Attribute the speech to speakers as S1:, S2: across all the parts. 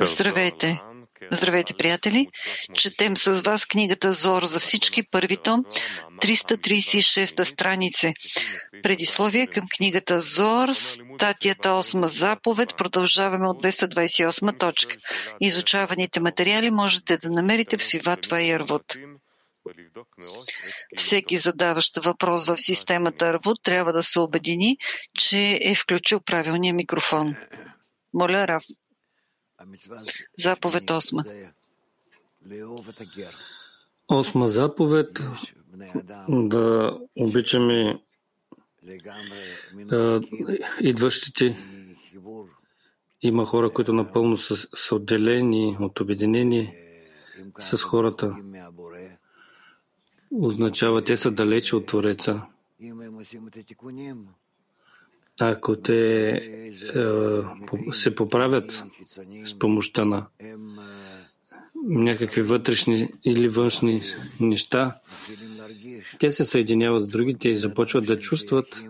S1: Здравейте! Здравейте, приятели! Четем с вас книгата Зор за всички, първи том, 336 странице. Предисловие към книгата Зор, статията 8 заповед, продължаваме от 228 точка. Изучаваните материали можете да намерите в Сиватва и Арвот. Всеки задаващ въпрос в системата Арвуд трябва да се обедини, че е включил правилния микрофон. Моля, Раф. Заповед осма.
S2: Осма заповед да обичаме идващите. Има хора, които напълно са, са отделени от обединение с хората. Означава, те са далече от Твореца. Ако те е, се поправят с помощта на някакви вътрешни или външни неща, те се съединяват с другите и започват да чувстват.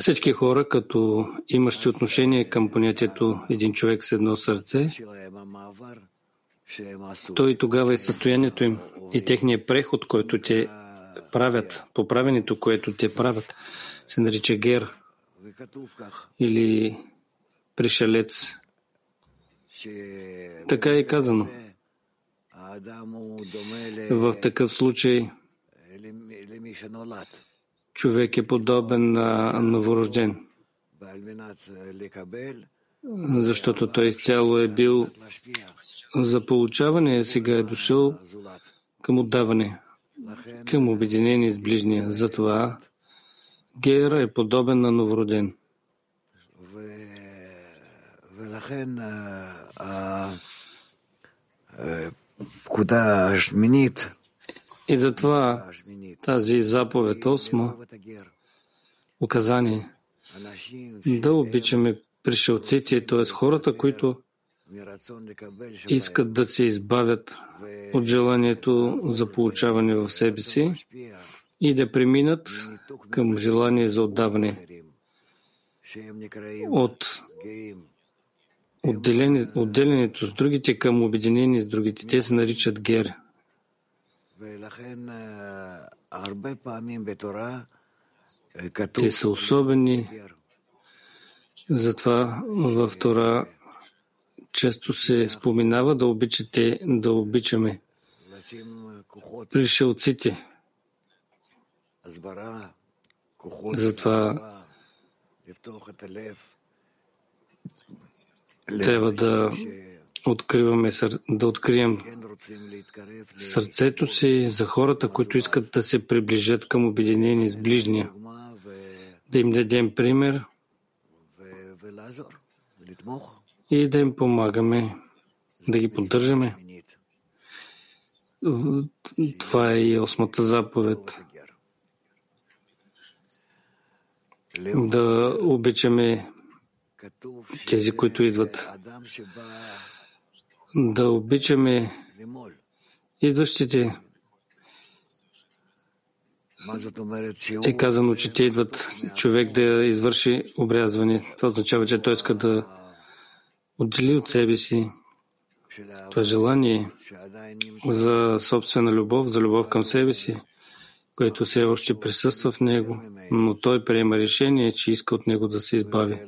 S2: Всички хора, като имащи отношение към понятието един човек с едно сърце, той тогава е състоянието им и техният преход, който те правят, поправенето, което те правят, се нарича гер или пришелец. Така е казано. В такъв случай човек е подобен на новорожден, защото той изцяло е бил за получаване, сега е дошъл към отдаване към обединение с ближния. Затова Гер е подобен на новороден. И затова тази заповед осма указание да обичаме пришелците, т.е. хората, които искат да се избавят от желанието за получаване в себе си и да преминат към желание за отдаване от отделението с другите към обединение с другите. Те се наричат гер. Те са особени. Затова в Тора често се споменава да обичате, да обичаме пришелците. Затова трябва да откриваме, да открием сърцето си за хората, които искат да се приближат към обединение с ближния, да им дадем пример и да им помагаме, да ги поддържаме. Това е и осмата заповед. Да обичаме тези, които идват. Да обичаме идващите. Е казано, че те идват човек да извърши обрязване. Това означава, че той иска да отдели от себе си това желание за собствена любов, за любов към себе си, което все още присъства в него, но той приема решение, че иска от него да се избави.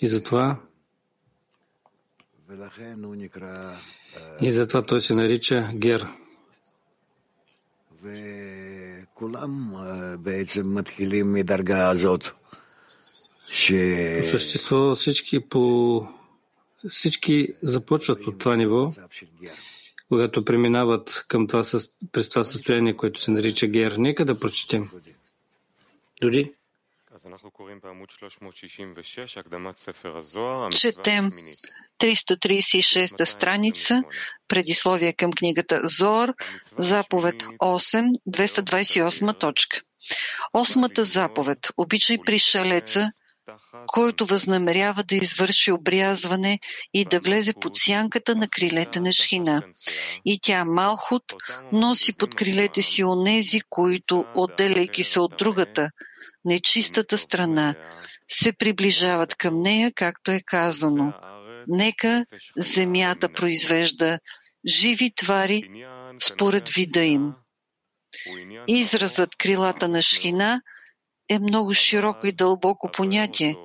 S2: И затова и затова той се нарича Гер. По същество всички, по... всички започват от това ниво, когато преминават към това, през това състояние, което се нарича гер. Нека да прочетем. Дори.
S1: Четем 336 страница, предисловие към книгата Зор, заповед 8, 228 точка. Осмата заповед. Обичай пришелеца, който възнамерява да извърши обрязване и да влезе под сянката на крилете на Шхина. И тя, Малхут, носи под крилете си онези, които, отделяйки се от другата, нечистата страна, се приближават към нея, както е казано. Нека земята произвежда живи твари според вида им. Изразът крилата на Шхина е много широко и дълбоко понятие,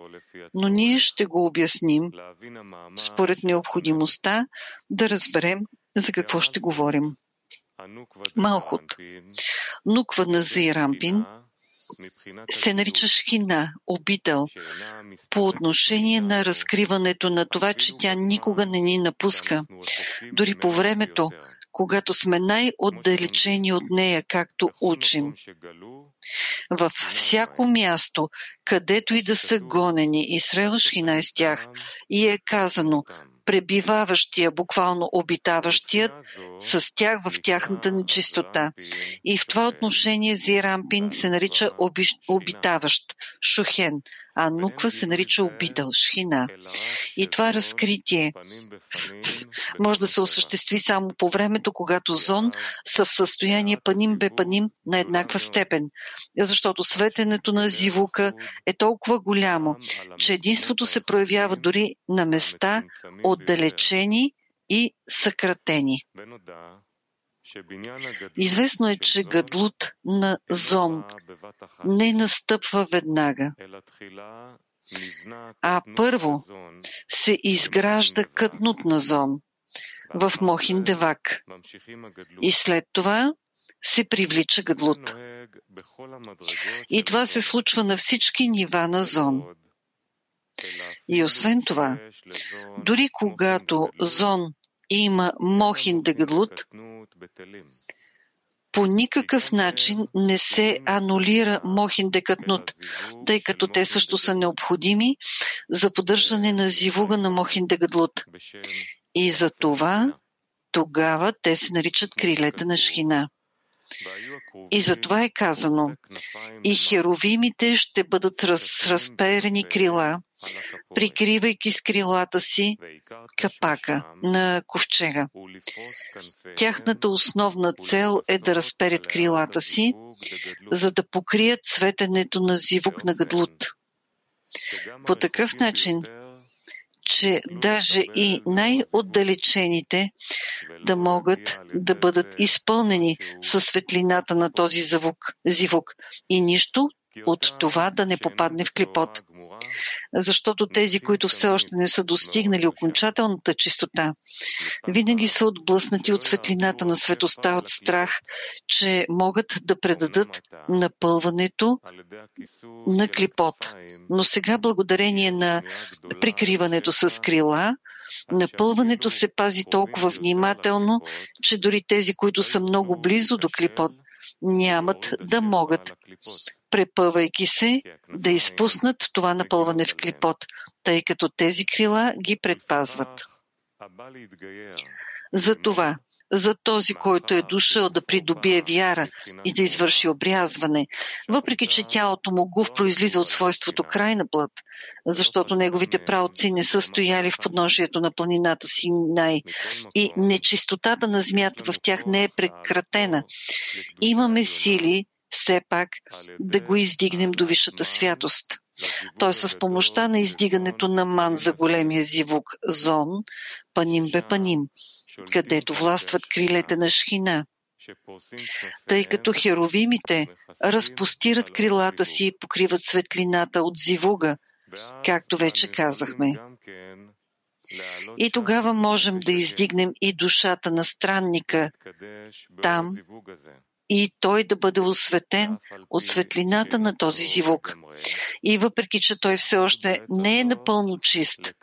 S1: но ние ще го обясним според необходимостта да разберем за какво ще говорим. Малхот, нуква на Зейрампин, се нарича Шхина, обител, по отношение на разкриването на това, че тя никога не ни напуска, дори по времето, когато сме най-отдалечени от нея, както учим. Във всяко място, където и да са гонени, Израел Шхина с тях и е казано пребиваващия, буквално обитаващият, с тях в тяхната нечистота. И в това отношение Зирампин се нарича обитаващ, шухен, а Нуква се нарича обител, шхина. И това разкритие може да се осъществи само по времето, когато зон са в състояние паним бе паним на еднаква степен, защото светенето на зивука е толкова голямо, че единството се проявява дори на места отдалечени и съкратени. Известно е, че гадлут на зон не настъпва веднага, а първо се изгражда кътнут на зон в Мохин Девак. и след това се привлича гадлут. И това се случва на всички нива на зон. И освен това, дори когато зон има Мохин Дегадлут, по никакъв начин не се анулира Мохин Декатнут, тъй като те също са необходими за поддържане на зивуга на Мохин Дегадлут. И за това тогава те се наричат крилета на Шхина. И затова е казано, и херовимите ще бъдат раз, разперени крила, прикривайки с крилата си капака на ковчега. Тяхната основна цел е да разперят крилата си, за да покрият светенето на зивок на гадлут. По такъв начин, че даже и най-отдалечените да могат да бъдат изпълнени със светлината на този звук, зивук и нищо от това да не попадне в клипот. Защото тези, които все още не са достигнали окончателната чистота, винаги са отблъснати от светлината на светоста от страх, че могат да предадат напълването на клипот. Но сега, благодарение на прикриването с крила, напълването се пази толкова внимателно, че дори тези, които са много близо до клипот, нямат да могат, препъвайки се, да изпуснат това напълване в клипот, тъй като тези крила ги предпазват. Затова за този, който е дошъл да придобие вяра и да извърши обрязване, въпреки че тялото му гув произлиза от свойството крайна плът, защото неговите праотци не са стояли в подножието на планината си най и нечистотата на змията в тях не е прекратена. Имаме сили все пак да го издигнем до висшата святост. Той с помощта на издигането на ман за големия зивук зон, паним бе паним, където властват крилете на Шхина. Тъй като херовимите разпостират крилата си и покриват светлината от зивуга, както вече казахме. И тогава можем да издигнем и душата на странника. Там, и той да бъде осветен от светлината на този зивук. И въпреки, че той все още не е напълно чист,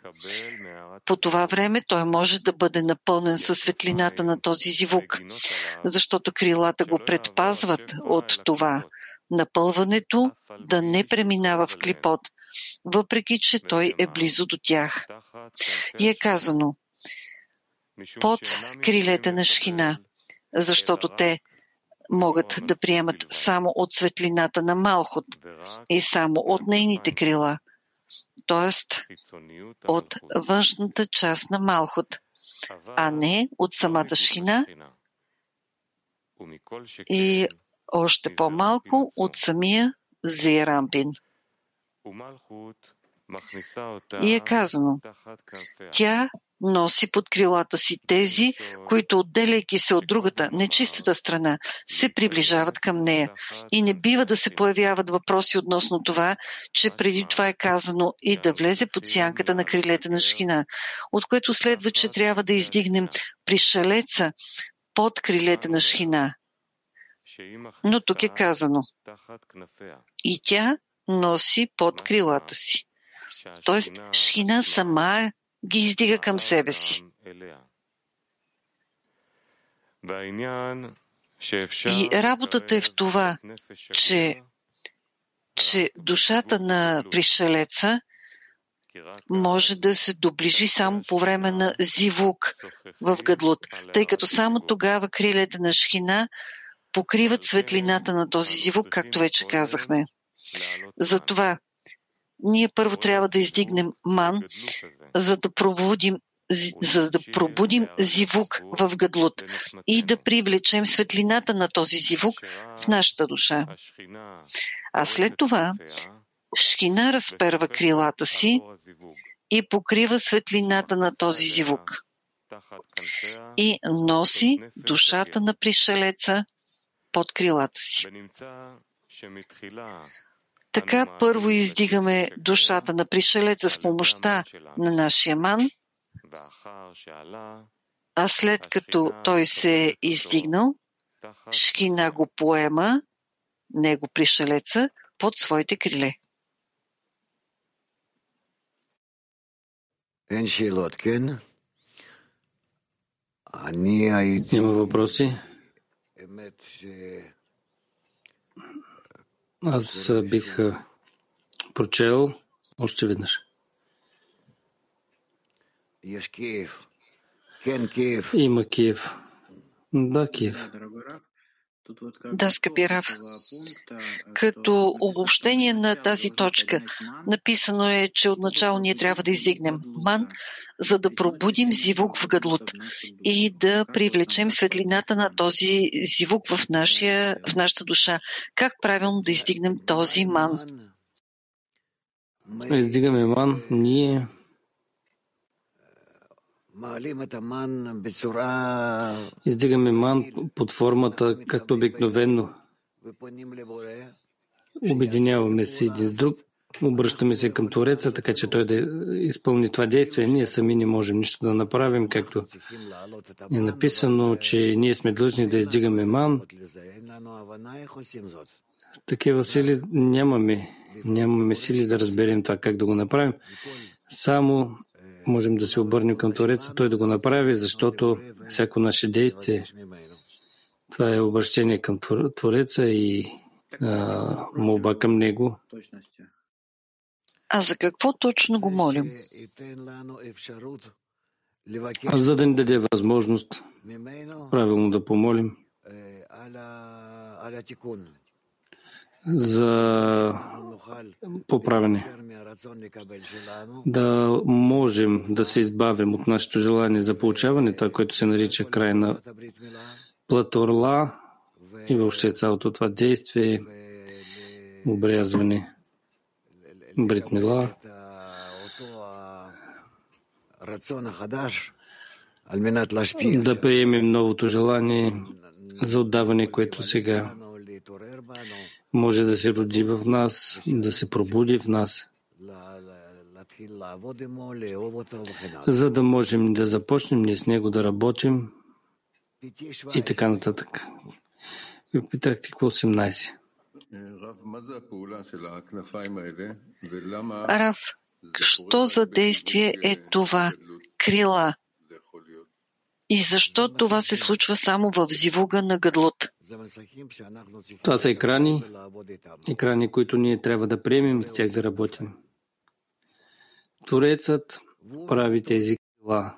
S1: по това време той може да бъде напълнен със светлината на този зивук, защото крилата го предпазват от това напълването да не преминава в клипот, въпреки, че той е близо до тях. И е казано, под крилете на Шхина, защото те могат да приемат само от светлината на Малхот и само от нейните крила, т.е. от външната част на Малхот, а не от самата Шхина и още по-малко от самия Зирампин. И е казано, тя носи под крилата си тези, които отделяйки се от другата, нечистата страна, се приближават към нея. И не бива да се появяват въпроси относно това, че преди това е казано и да влезе под сянката на крилете на шхина, от което следва, че трябва да издигнем пришелеца под крилете на шхина. Но тук е казано, и тя носи под крилата си. Тоест, Шхина сама ги издига към себе си. И работата е в това, че, че душата на пришелеца може да се доближи само по време на зивук в Гадлут, тъй като само тогава крилете на Шхина покриват светлината на този зивук, както вече казахме. Затова ние първо трябва да издигнем ман, за да пробудим за да пробудим зивук в Гадлут и да привлечем светлината на този зивук в нашата душа. А след това Шхина разперва крилата си и покрива светлината на този зивук и носи душата на пришелеца под крилата си. Така първо издигаме душата на пришелеца с помощта на нашия ман, а след като той се е издигнал, Шкина го поема, него пришелеца, под своите криле.
S2: Няма въпроси. Аз бих прочел още веднъж. Има Киев. Да, Киев.
S1: Да, скъпи Раф. Като обобщение на тази точка, написано е, че отначало ние трябва да издигнем ман, за да пробудим зивук в гъдлот и да привлечем светлината на този зивук в, нашия, в нашата душа. Как правилно да издигнем този ман?
S2: Издигаме ман, ние Издигаме ман под формата, както обикновено. Обединяваме се един с друг, обръщаме се към Твореца, така че той да изпълни това действие. Ние сами не можем нищо да направим, както е написано, че ние сме длъжни да издигаме ман. Такива сили нямаме. Нямаме сили да разберем това как да го направим. Само можем да се обърнем към Твореца, той да го направи, защото всяко наше действие, това е обращение към Твореца и а, молба към Него.
S1: А за какво точно го молим?
S2: А за да ни даде възможност правилно да помолим за поправене. Да можем да се избавим от нашето желание за получаване, това, което се нарича край на платорла и въобще цялото това действие, обрязване, бритмила, да приемем новото желание за отдаване, което сега може да се роди в нас, да се пробуди в нас, за да можем да започнем ние с него да работим и така нататък. Ви питахте какво 18.
S1: Рав, що за действие е това? Крила. И защо това се случва само в зивуга на гъдлот?
S2: Това са екрани, екрани, които ние трябва да приемем и с тях да работим. Творецът прави тези крила.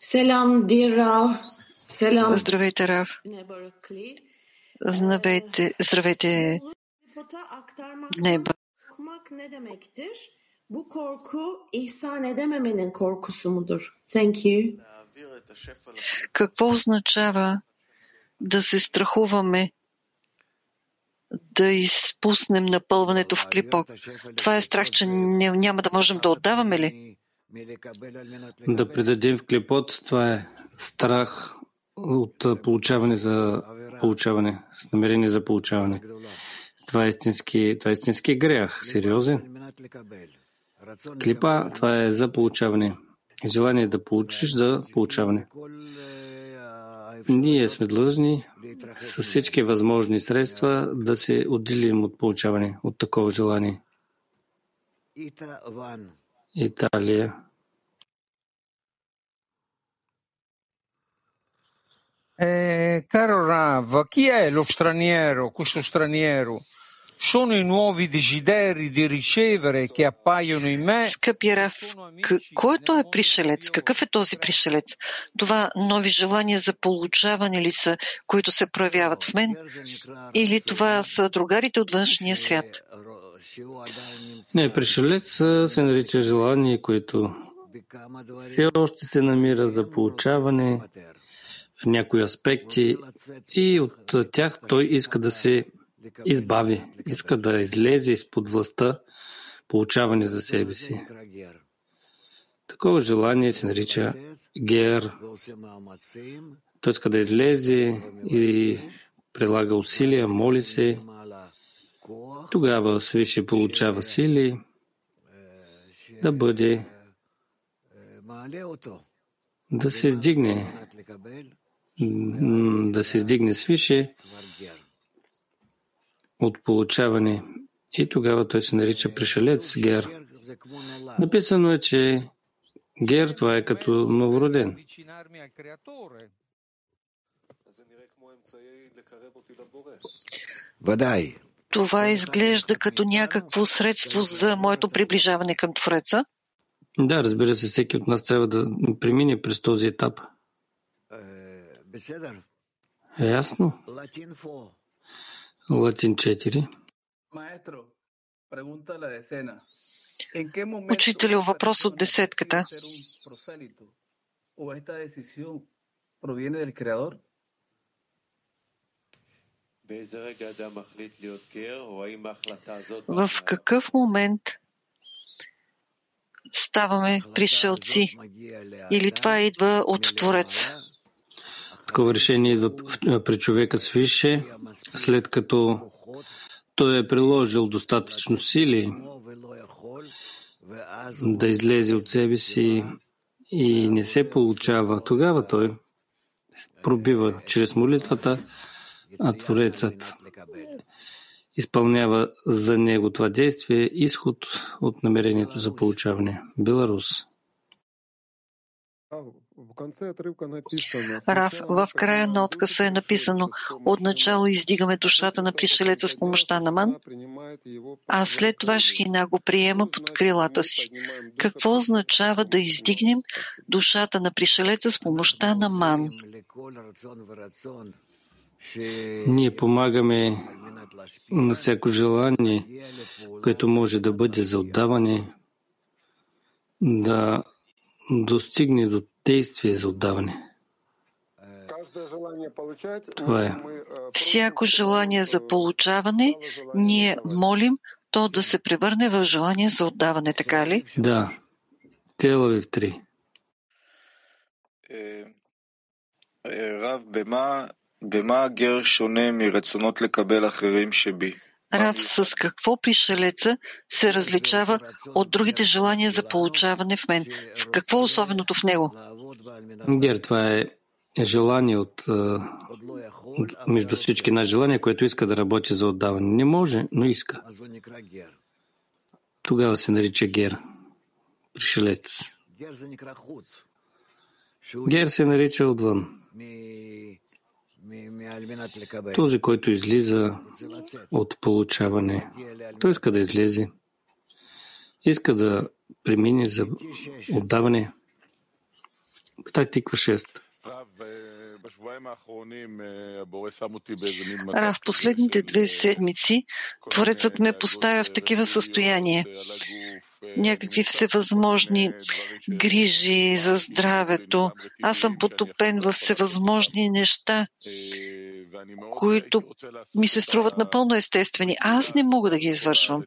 S3: Селам, дир Рав.
S1: Селам. Здравейте, Рав. Здравейте, здравейте, Неба.
S3: Bu korku ihsan edememenin korkusu mudur? Thank you.
S1: Какво означава да се страхуваме да изпуснем напълването в клипок? Това е страх, че няма да можем да отдаваме ли?
S2: Да предадем в клипот, това е страх от получаване за получаване, с намерение за получаване. Това е истински, това е истински грех, сериозен. Клипа, това е за получаване. Желание да получиш за получаване. Ние сме длъжни с всички възможни средства да се отделим от получаване, от такова желание. Италия.
S4: Eh, caro Rav, chi è lo straniero, questo? Sono i nuovi desideri di ricevere che appaiono in me?
S1: Скъпи Раф, който е пришелец? Какъв е този пришелец? Това нови желания за получаване ли са, които се проявяват в мен? Или това са другарите от външния свят?
S2: Не, пришелец се нарича желание, което все още се намира за получаване в някои аспекти и от тях той иска да се избави, иска да излезе изпод властта, получаване за себе си. Такова желание се нарича гер. Той иска да излезе и прилага усилия, моли се. Тогава свише получава сили да бъде да се издигне. да се издигне свише от получаване. И тогава той се нарича пришелец Гер. Написано е, че Гер това е като новороден.
S1: Това изглежда като някакво средство за моето приближаване към Твореца.
S2: Да, разбира се, всеки от нас трябва да премине през този етап. Е ясно? Латин 4.
S1: Учителю, въпрос от десетката. В какъв момент ставаме пришелци? Или това идва от Твореца?
S2: Такова решение идва при човека свише, след като той е приложил достатъчно сили да излезе от себе си и не се получава. Тогава той пробива чрез молитвата, а Творецът изпълнява за него това действие изход от намерението за получаване. Беларус.
S1: Раф, в края на откъса е написано Отначало издигаме душата на пришелеца с помощта на Ман, а след това Шхина го приема под крилата си. Какво означава да издигнем душата на пришелеца с помощта на Ман?
S2: Ние помагаме на всяко желание, което може да бъде за отдаване, да достигне до действие за отдаване. Това е.
S1: Всяко желание за получаване ние молим то да се превърне в желание за отдаване, така ли?
S2: Да. Тело ви в три.
S5: Е, е, Рав, бема гер шоне ми рационот лекабел ахерим шеби?
S1: Рав с какво пришелеца се различава от другите желания за получаване в мен? В какво е особеното в него?
S2: Гер, това е желание от, между всички на желания, което иска да работи за отдаване. Не може, но иска. Тогава се нарича гер. Пришелец. Гер се нарича отвън. Този, който излиза от получаване, той иска да излезе. Иска да премине за отдаване. Тактика 6.
S1: Ра, в последните две седмици Творецът ме поставя в такива състояния. Някакви всевъзможни грижи за здравето. Аз съм потопен в всевъзможни неща, които ми се струват напълно естествени. Аз не мога да ги извършвам.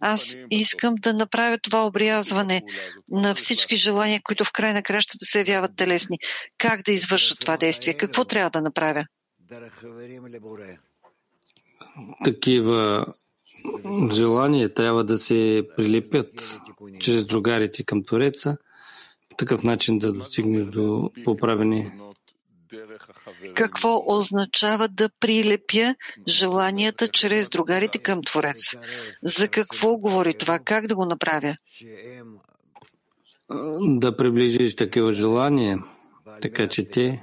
S1: Аз искам да направя това обрязване на всички желания, които в край на кращата се явяват телесни. Как да извърша това действие? Какво трябва да направя?
S2: Такива желания трябва да се прилепят чрез другарите към Твореца, по такъв начин да достигнеш до поправени.
S1: Какво означава да прилепя желанията чрез другарите към Творец? За какво говори това? Как да го направя?
S2: Да приближиш такива желания, така че те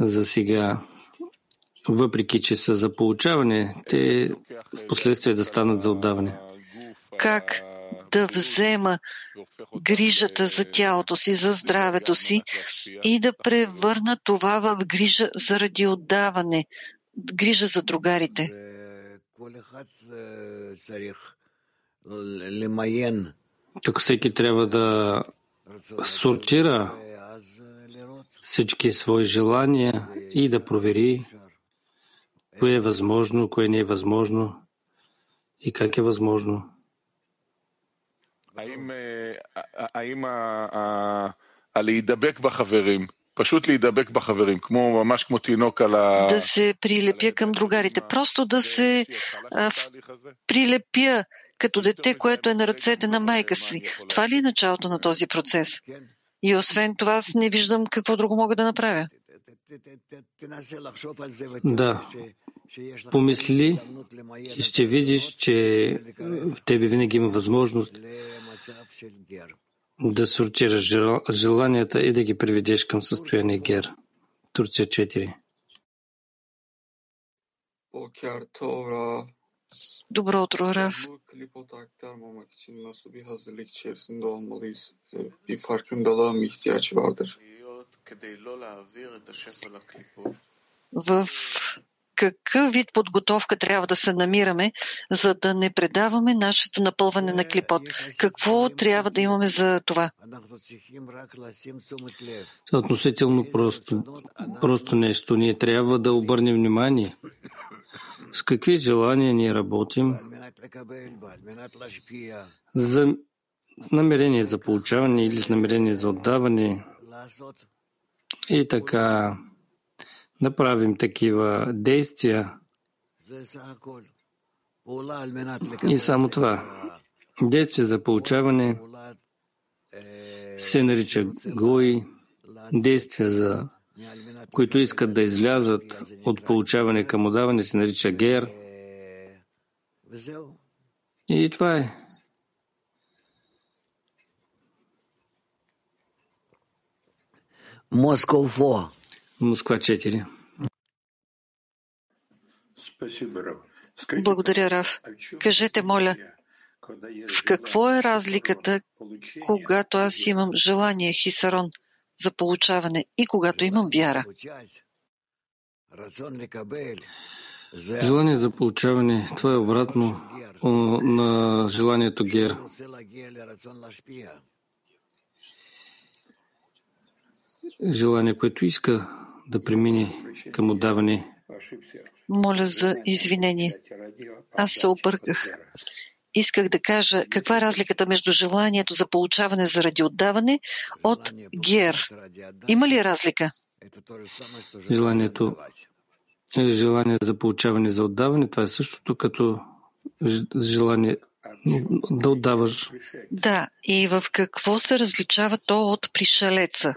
S2: за сега въпреки че са за получаване, те в последствие да станат за отдаване.
S1: Как да взема грижата за тялото си, за здравето си и да превърна това в грижа заради отдаване, грижа за другарите.
S2: Тук всеки трябва да сортира всички свои желания и да провери кое е възможно, кое не е възможно и как е възможно.
S6: האם להידבק בחברים, פשוט להידבק בחברים, כמו, ממש כמו תינוק על ה...
S1: Да се прилепя към другарите. Просто да се а, прилепя като дете, което е на ръцете на майка си. Това ли е началото на този процес? И освен това, аз не виждам какво друго мога да направя.
S2: Да. Помисли и ще видиш, че в тебе винаги има възможност да сортираш желанията и да ги приведеш към състояние гер. Турция 4.
S1: Добро утро, Раф.
S7: Klipot aktarmamak için nasıl bir hazırlık içerisinde olmalıyız? Bir farkındalığa mı ihtiyaç vardır?
S1: В какъв вид подготовка трябва да се намираме, за да не предаваме нашето напълване на клипот? Какво трябва да имаме за това?
S2: Относително просто, просто нещо. Ние трябва да обърнем внимание с какви желания ние работим за намерение за получаване или с намерение за отдаване и така направим такива действия. И само това. Действие за получаване се нарича гои, действия за които искат да излязат от получаване към отдаване, се нарича гер. И това е.
S8: Москва 4.
S2: Москва 4.
S1: Благодаря, Раф. Кажете, моля, в какво е разликата, когато аз имам желание, хисарон, за получаване и когато имам вяра?
S2: Желание за получаване, това е обратно на желанието гер. Желание, което иска да премине към отдаване.
S1: Моля за извинение. Аз се обърках. Исках да кажа каква е разликата между желанието за получаване заради отдаване от гер. Има ли разлика?
S2: Желанието е желание за получаване за отдаване. Това е същото като желание да отдаваш.
S1: Да, и в какво се различава то от пришелеца?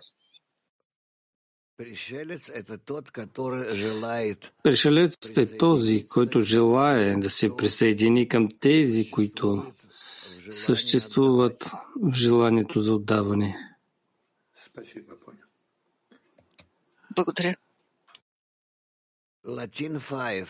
S2: Пришелец е този, който желае да се присъедини към тези, които съществуват в желанието за отдаване.
S1: Благодаря.
S8: Латин 5.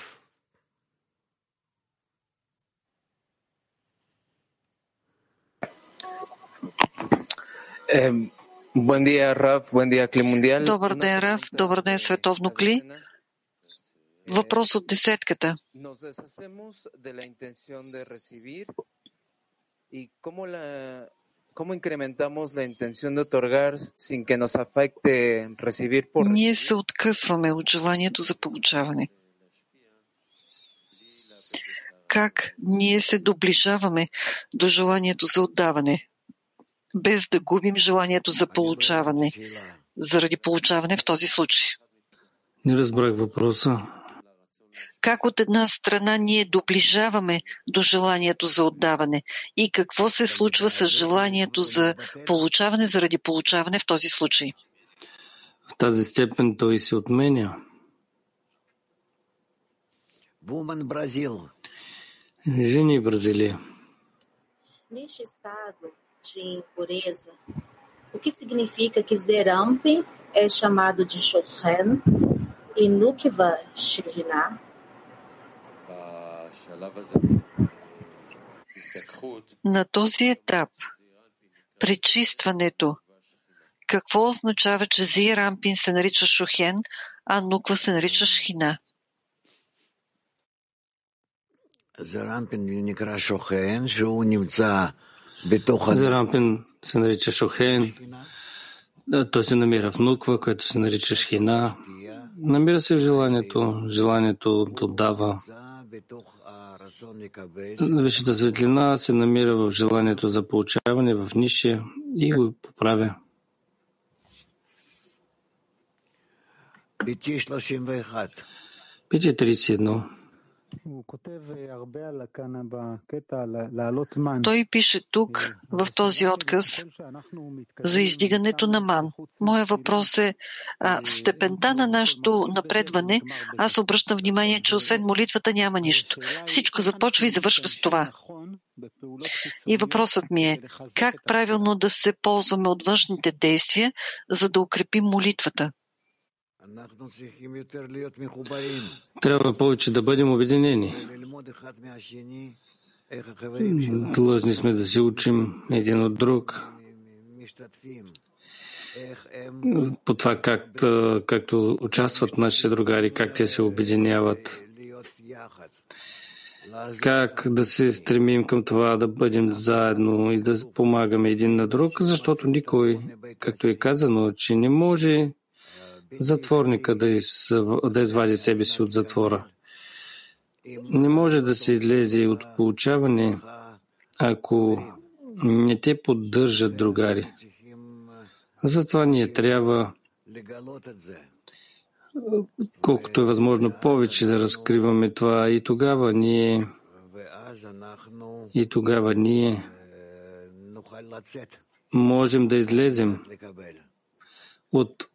S9: Eh, buen día, Raf. Buen día, Cli Mundial.
S1: Добър ден, Раф. Добър ден, Световно Кли. Въпрос от десетката.
S8: ¿Cómo incrementamos la intención de otorgar sin que nos afecte recibir por
S1: Ние се откъсваме от желанието за получаване. Как ние се доближаваме до желанието за отдаване, без да губим желанието за получаване, заради получаване в този случай?
S2: Не разбрах въпроса.
S1: Как от една страна ние доближаваме до желанието за отдаване и какво се случва с желанието за получаване заради получаване в този случай?
S2: В тази степен той се отменя. Жени Бразилия.
S9: Neste estado de impureza, o que significa que Zerampi é chamado de Shochen e Nukva Shekhinah?
S1: На този етап, пречистването, какво означава, че Зир Рампин се нарича Шохен, а Нуква се нарича Шхина?
S2: Зарампин се нарича Шохен. Той се намира в Нуква, което се нарича Шхина. Намира се в желанието, желанието да дава. Висшата светлина се намира в желанието за получаване в нишия и го поправя. 5.31
S1: той пише тук, в този отказ, за издигането на ман. Моя въпрос е, а, в степента на нашето напредване, аз обръщам внимание, че освен молитвата няма нищо. Всичко започва и завършва с това. И въпросът ми е, как правилно да се ползваме от външните действия, за да укрепим молитвата?
S2: Трябва повече да бъдем обединени. Длъжни сме да се учим един от друг. По това как, както участват нашите другари, как те се обединяват. Как да се стремим към това да бъдем заедно и да помагаме един на друг, защото никой, както е казано, че не може затворника да, из, да извади себе си от затвора. Не може да се излезе от получаване, ако не те поддържат другари. Затова ние трябва колкото е възможно повече да разкриваме това и тогава ние и тогава ние можем да излезем от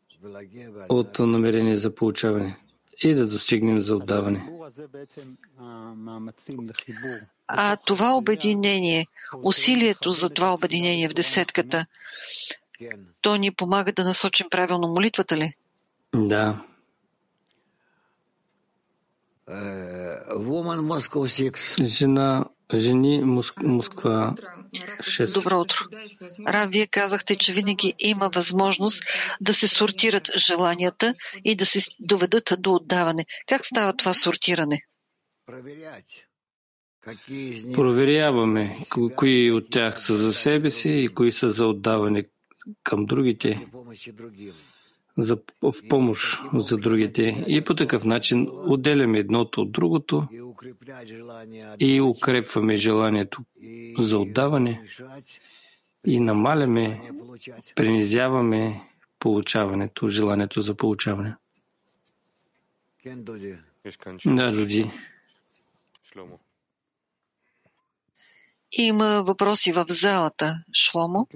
S2: от намерение за получаване и да достигнем за отдаване.
S1: А това обединение, усилието за това обединение в десетката, то ни помага да насочим правилно молитвата ли?
S2: Да. Жена, жени Москва 6.
S1: Добро утро. Рав, вие казахте, че винаги има възможност да се сортират желанията и да се доведат до отдаване. Как става това сортиране?
S2: Проверяваме кои от тях са за себе си и кои са за отдаване към другите за, в помощ за другите и по такъв начин отделяме едното от другото и укрепваме желанието за отдаване и намаляме, принизяваме получаването, желанието за получаване. Да, Дуди.
S1: Има въпроси в залата, Шломо.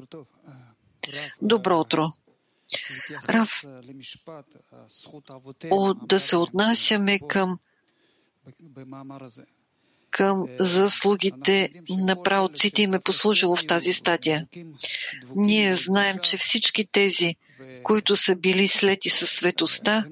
S1: Добро утро. Рав, да се отнасяме към към заслугите на правоците им е послужило в тази стадия. Ние знаем, че всички тези, които са били слети със светостта,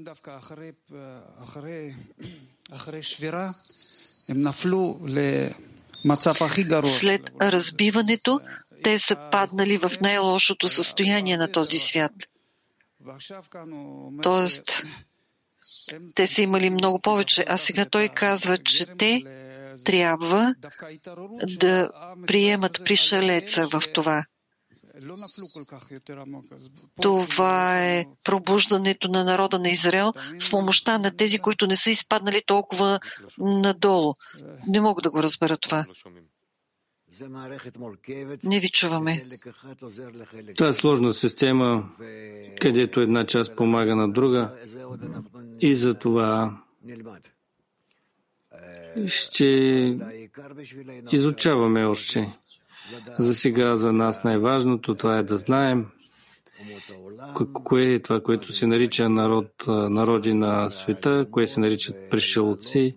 S1: след разбиването, те са паднали в най-лошото състояние на този свят. Тоест, те са имали много повече, а сега той казва, че те трябва да приемат пришелеца в това. Това е пробуждането на народа на Израел с помощта на тези, които не са изпаднали толкова надолу. Не мога да го разбера това. Не ви чуваме.
S2: Това е сложна система, където една част помага на друга. и за това ще изучаваме още. За сега за нас най-важното това е да знаем кое е това, което се нарича народ, народи на света, кое се наричат пришелци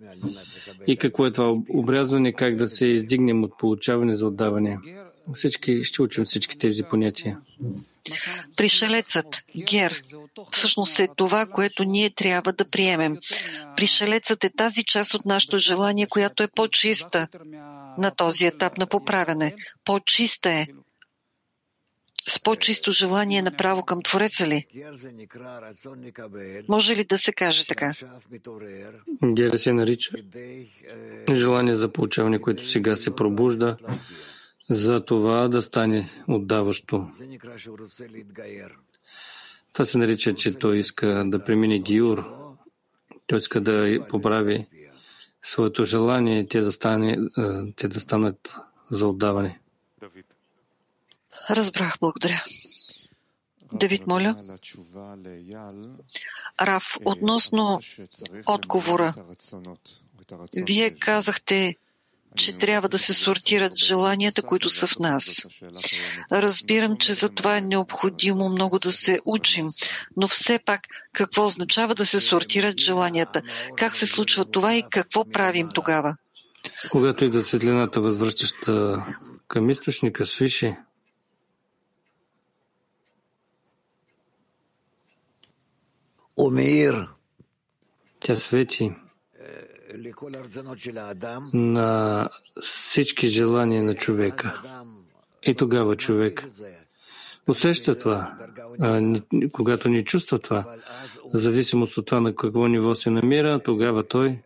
S2: и какво е това обрязване, как да се издигнем от получаване за отдаване. Всички, ще учим всички тези понятия.
S1: Пришелецът, гер, всъщност е това, което ние трябва да приемем. Пришелецът е тази част от нашето желание, която е по-чиста на този етап на поправяне. По-чиста е. С по-чисто желание направо към Твореца ли? Може ли да се каже така?
S2: Гер се нарича желание за получаване, което сега се пробужда, за това да стане отдаващо. Това се нарича, че той иска да премине гиур. Той иска да поправи своето желание те да, стане, те да станат за отдаване.
S1: Разбрах, благодаря. Давид, моля. Раф, относно отговора. Вие казахте, че трябва да се сортират желанията, които са в нас. Разбирам, че за това е необходимо много да се учим, но все пак какво означава да се сортират желанията? Как се случва това и какво правим тогава?
S2: Когато и да светлината възвръщаща към източника свише, тя свети на всички желания на човека. И тогава човек усеща това, а, когато ни чувства това, в зависимост от това на какво ниво се намира, тогава той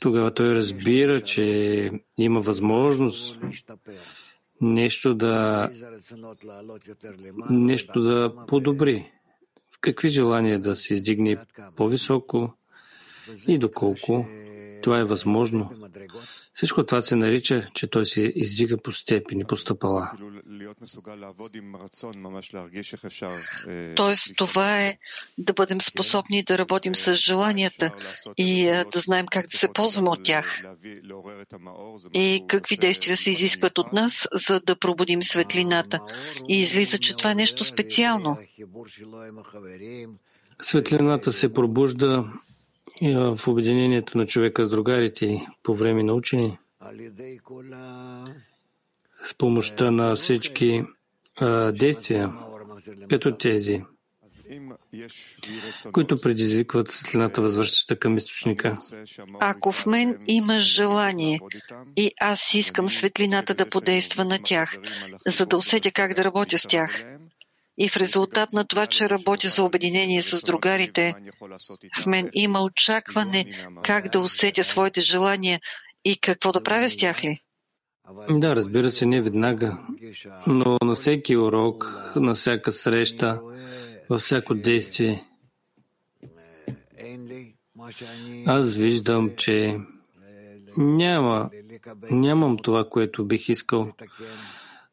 S2: тогава той разбира, че има възможност нещо да нещо да подобри. Какви желания да се издигне по-високо, и доколко това е възможно. Всичко това се нарича, че той се издига по степени, по стъпала.
S1: Тоест, това е да бъдем способни да работим с желанията и да знаем как да се ползваме от тях. И какви действия се изискват от нас, за да пробудим светлината. И излиза, че това е нещо специално.
S2: Светлината се пробужда в обединението на човека с другарите по време на учени, с помощта на всички а, действия, като тези, които предизвикват светлината, възвръщаща към източника.
S1: Ако в мен има желание и аз искам светлината да подейства на тях, за да усетя как да работя с тях, и в резултат на това, че работя за обединение с другарите, в мен има очакване как да усетя своите желания и какво да правя с тях ли?
S2: Да, разбира се, не веднага, но на всеки урок, на всяка среща, във всяко действие, аз виждам, че няма, нямам това, което бих искал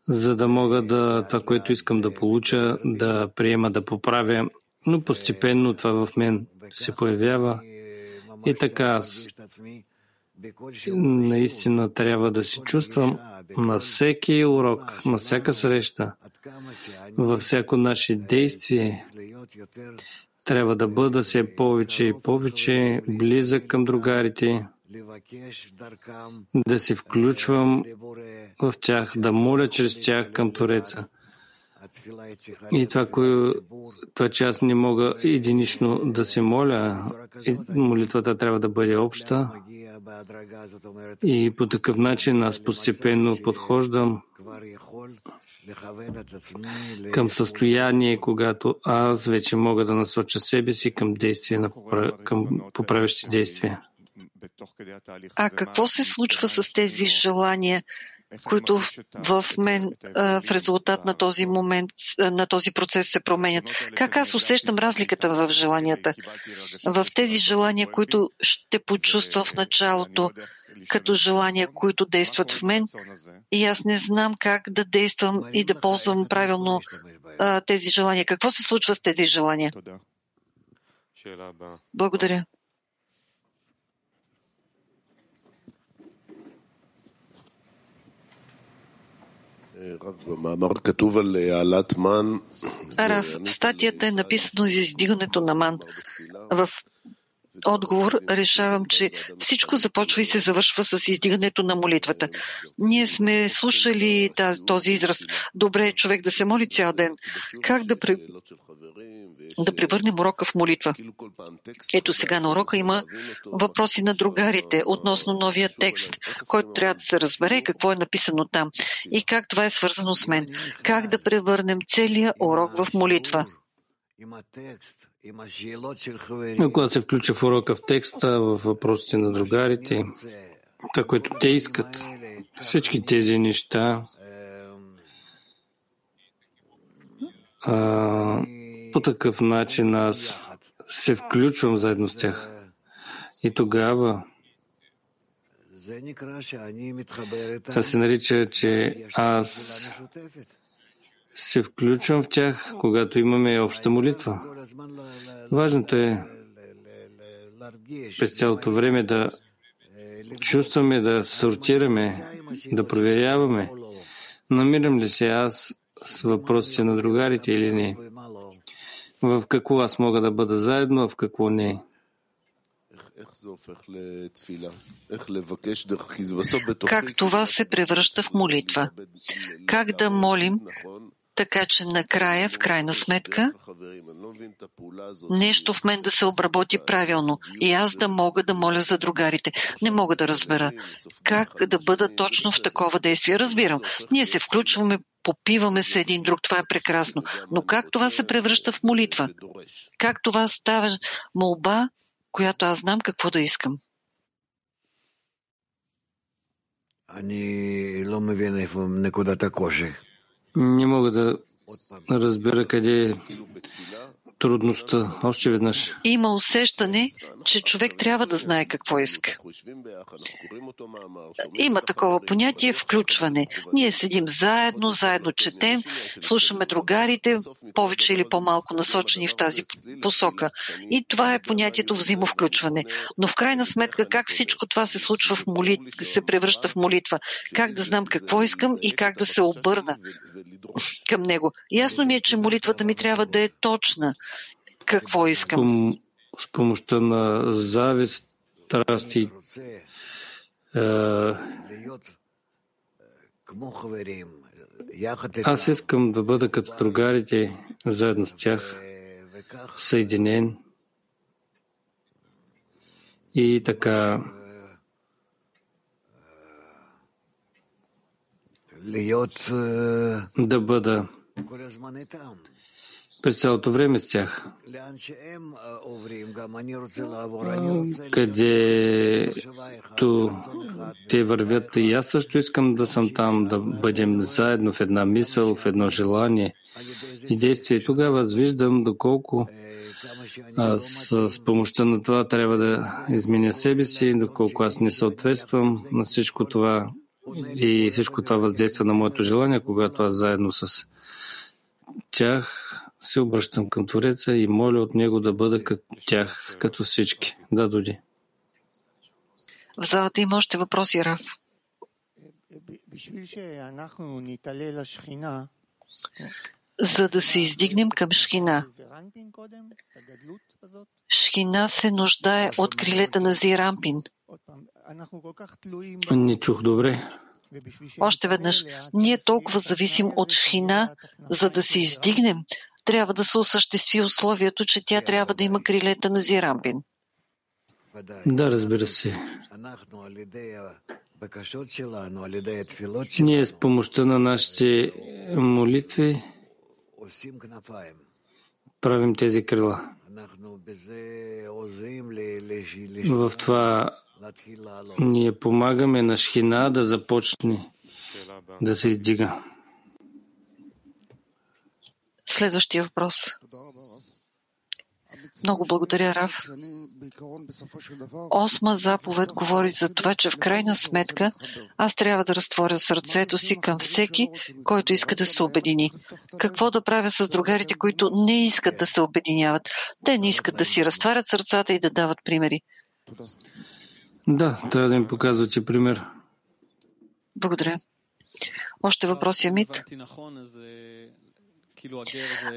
S2: за да мога да това, което искам да получа, да приема, да поправя. Но постепенно това в мен се появява. И така аз наистина трябва да се чувствам на всеки урок, на всяка среща, във всяко наше действие. Трябва да бъда все повече и повече близък към другарите, да се включвам в тях, да моля чрез тях към Тореца. И това, кое, това, че аз не мога единично да се моля, молитвата трябва да бъде обща. И по такъв начин аз постепенно подхождам към състояние, когато аз вече мога да насоча себе си към действия, към поправящи действия.
S1: А какво се случва с тези желания, които в мен в резултат на този момент, на този процес се променят. Как аз усещам разликата в желанията? В тези желания, които ще почувства в началото, като желания, които действат в мен, и аз не знам как да действам и да ползвам правилно тези желания. Какво се случва с тези желания? Благодаря. Рав, в статията е написано за издигането на ман. В отговор решавам, че всичко започва и се завършва с издигането на молитвата. Ние сме слушали този израз. Добре е човек да се моли цял ден. Как да да превърнем урока в молитва. Ето сега на урока има въпроси на другарите относно новия текст, който трябва да се разбере какво е написано там и как това е свързано с мен. Как да превърнем целия урок в молитва.
S2: Когато се включа в урока в текста, в въпросите на другарите, това, което те искат, всички тези неща, а, по такъв начин аз се включвам заедно с тях. И тогава това се нарича, че аз се включвам в тях, когато имаме обща молитва. Важното е през цялото време да чувстваме, да сортираме, да проверяваме. Намирам ли се аз с въпросите на другарите или не? в какво аз мога да бъда заедно, а в какво не.
S1: Как това се превръща в молитва? Как да молим, така че накрая, в крайна сметка, нещо в мен да се обработи правилно и аз да мога да моля за другарите. Не мога да разбера как да бъда точно в такова действие. Разбирам, ние се включваме попиваме се един друг, това е прекрасно. Но как това се превръща в молитва? Как това става молба, която аз знам какво да искам?
S2: Не мога да разбера трудността. Още веднъж.
S1: Има усещане, че човек трябва да знае какво иска. Има такова понятие включване. Ние седим заедно, заедно четем, слушаме другарите, повече или по-малко насочени в тази посока. И това е понятието взаимовключване. Но в крайна сметка, как всичко това се случва в молитва, се превръща в молитва? Как да знам какво искам и как да се обърна към него? Ясно ми е, че молитвата ми трябва да е точна какво искам.
S2: С помощта на завист, страсти, аз искам да бъда като другарите, заедно с тях, съединен и така да бъда през цялото време с тях. Където те вървят и аз също искам да съм там, да бъдем заедно в една мисъл, в едно желание и действие. Тогава аз виждам доколко аз с помощта на това трябва да изменя себе си, доколко аз не съответствам на всичко това и всичко това въздейства на моето желание, когато аз заедно с тях се обръщам към Твореца и моля от Него да бъда като тях, като всички. Да, Доди.
S1: В залата има още въпроси, Раф. За да се издигнем към Шхина. Шхина се нуждае от крилета на Зирампин.
S2: Не чух добре.
S1: Още веднъж, ние толкова зависим от Шхина, за да се издигнем, трябва да се осъществи условието, че тя трябва да има крилета на Зирампин.
S2: Да, разбира се. Ние с помощта на нашите молитви правим тези крила. В това ние помагаме на Шхина да започне да се издига.
S1: Следващия въпрос. Много благодаря, Рав. Осма заповед говори за това, че в крайна сметка аз трябва да разтворя сърцето си към всеки, който иска да се обедини. Какво да правя с другарите, които не искат да се обединяват? Те не искат да си разтварят сърцата и да дават примери.
S2: Да, трябва да им показвате пример.
S1: Благодаря. Още въпроси, Амит?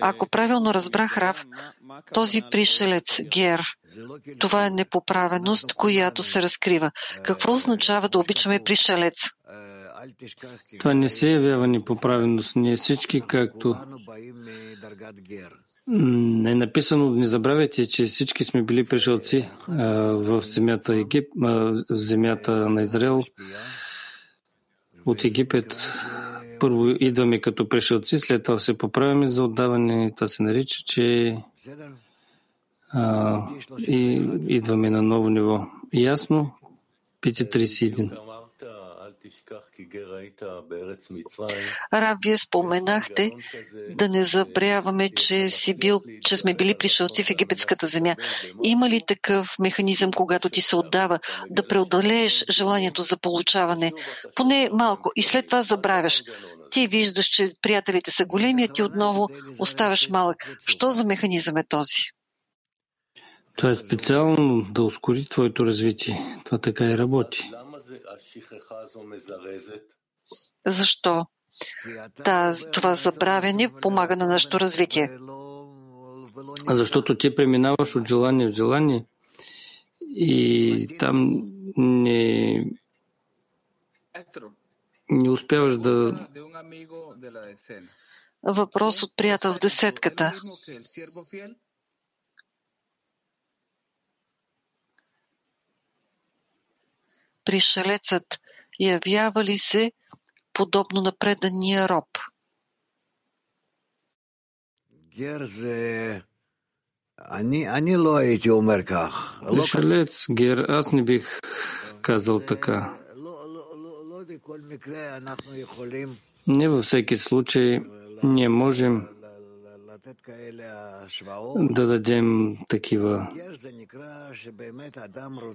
S1: Ако правилно разбрах Рав, този пришелец, Гер, това е непоправеност, която се разкрива. Какво означава да обичаме пришелец?
S2: Това не се явява непоправеност. Ние всички, както е написано, не забравяйте, че всички сме били пришелци в земята, Егип, в земята на Израел. От Египет първо идваме като пришелци, след това се поправяме за отдаване. Това се нарича, че а, и идваме на ново ниво. Ясно? 5.31.
S1: Раб, вие споменахте да не забравяме, че, си бил, че сме били пришелци в египетската земя. Има ли такъв механизъм, когато ти се отдава, да преодолееш желанието за получаване? Поне малко и след това забравяш. Ти виждаш, че приятелите са големи, а ти отново оставаш малък. Що за механизъм е този?
S2: Това е специално да ускори твоето развитие. Това така и работи.
S1: Защо? Таз, това забравяне помага на нашето развитие.
S2: Защото ти преминаваш от желание в желание и там не, не успяваш да.
S1: Въпрос от приятел в десетката. Пришелецът явява ли се подобно на предания роб?
S2: Пришелец, гер, аз не бих казал така. Не във всеки случай ние можем да дадем такива,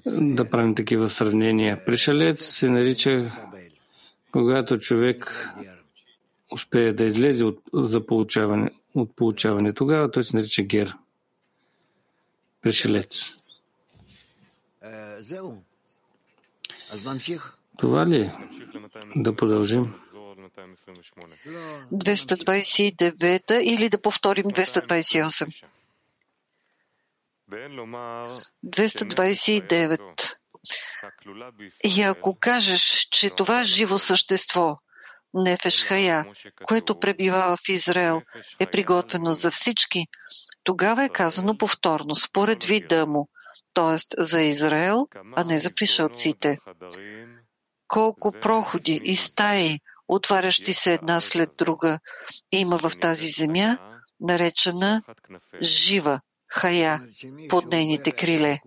S2: да правим такива сравнения. Пришелец се нарича, когато човек успее да излезе от, за получаване, от получаване. Тогава той се нарича гер. Пришелец. Това ли е? Да продължим.
S1: 229 или да повторим 228. 229. И ако кажеш, че това живо същество, Нефеш Хая, което пребива в Израел, е приготвено за всички, тогава е казано повторно, според вида му, т.е. за Израел, а не за пришелците. Колко проходи и стаи, отварящи се една след друга, има в тази земя, наречена жива хая под нейните криле.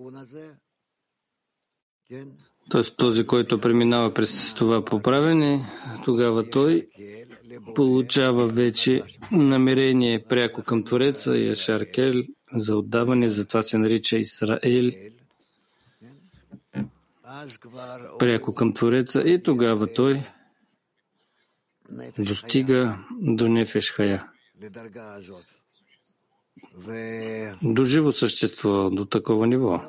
S2: Тоест този, който преминава през това поправене, тогава той получава вече намерение пряко към Твореца и Ашаркел за отдаване, затова се нарича Израел, пряко към Твореца и тогава той достига до Нефешхая. До живо същество, до такова ниво.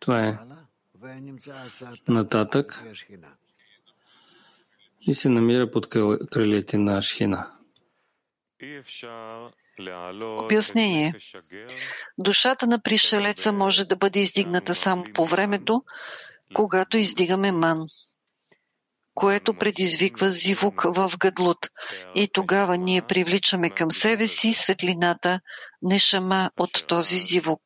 S2: Това е нататък и се намира под крилете на Шхина.
S1: Обяснение. Душата на пришелеца може да бъде издигната само по времето, когато издигаме ман което предизвиква зивук в гъдлут. И тогава ние привличаме към себе си светлината, нешама от този зивук.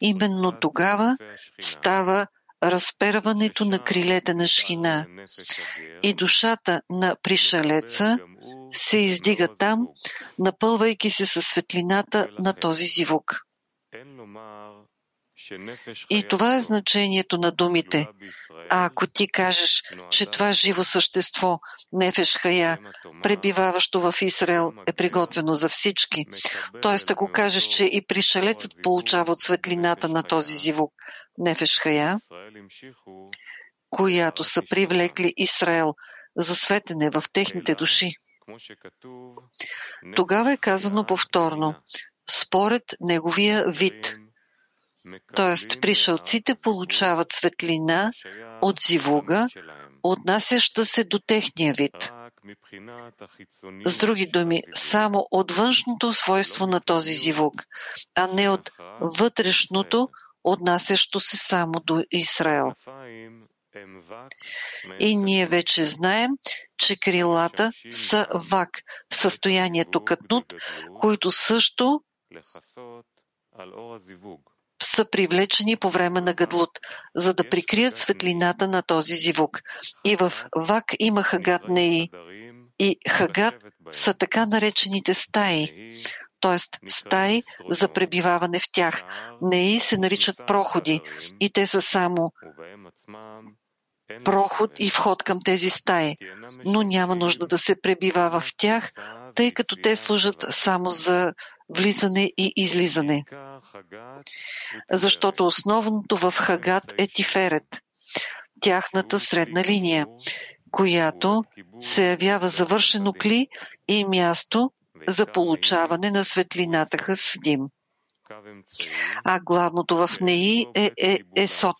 S1: Именно тогава става разперването на крилете на Шхина и душата на пришелеца се издига там, напълвайки се със светлината на този зивук. И това е значението на думите. А ако ти кажеш, че това живо същество, Нефеш Хая, пребиваващо в Израел, е приготвено за всички, т.е. ако кажеш, че и пришелецът получава от светлината на този зивук, Нефеш Хая, която са привлекли Израел за светене в техните души. Тогава е казано повторно, според неговия вид – т.е. пришълците получават светлина от зивуга, отнасяща се до техния вид. С други думи, само от външното свойство на този зивуг, а не от вътрешното, отнасящо се само до Израел. И ние вече знаем, че крилата са вак в състоянието катнут, които също са привлечени по време на Гадлут, за да прикрият светлината на този зивук. И в Вак има Хагат Неи. И Хагат са така наречените стаи, т.е. стаи за пребиваване в тях. Неи се наричат проходи и те са само проход и вход към тези стаи, но няма нужда да се пребива в тях, тъй като те служат само за влизане и излизане. Защото основното в Хагат е Тиферет, тяхната средна линия, която се явява завършено кли и място за получаване на светлината Хасдим а главното в неи е, е Есот,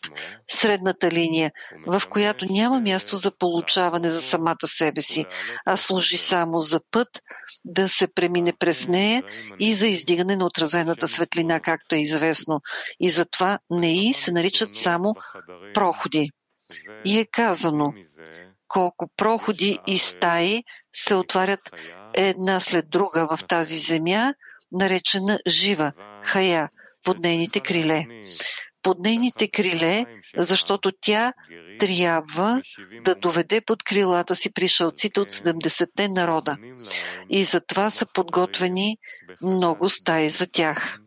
S1: средната линия, в която няма място за получаване за самата себе си, а служи само за път да се премине през нея и за издигане на отразената светлина, както е известно. И затова неи се наричат само проходи. И е казано, колко проходи и стаи се отварят една след друга в тази земя, наречена жива, хая, под нейните криле. Под нейните криле, защото тя трябва да доведе под крилата си пришълците от 70-те народа. И затова са подготвени много стаи за тях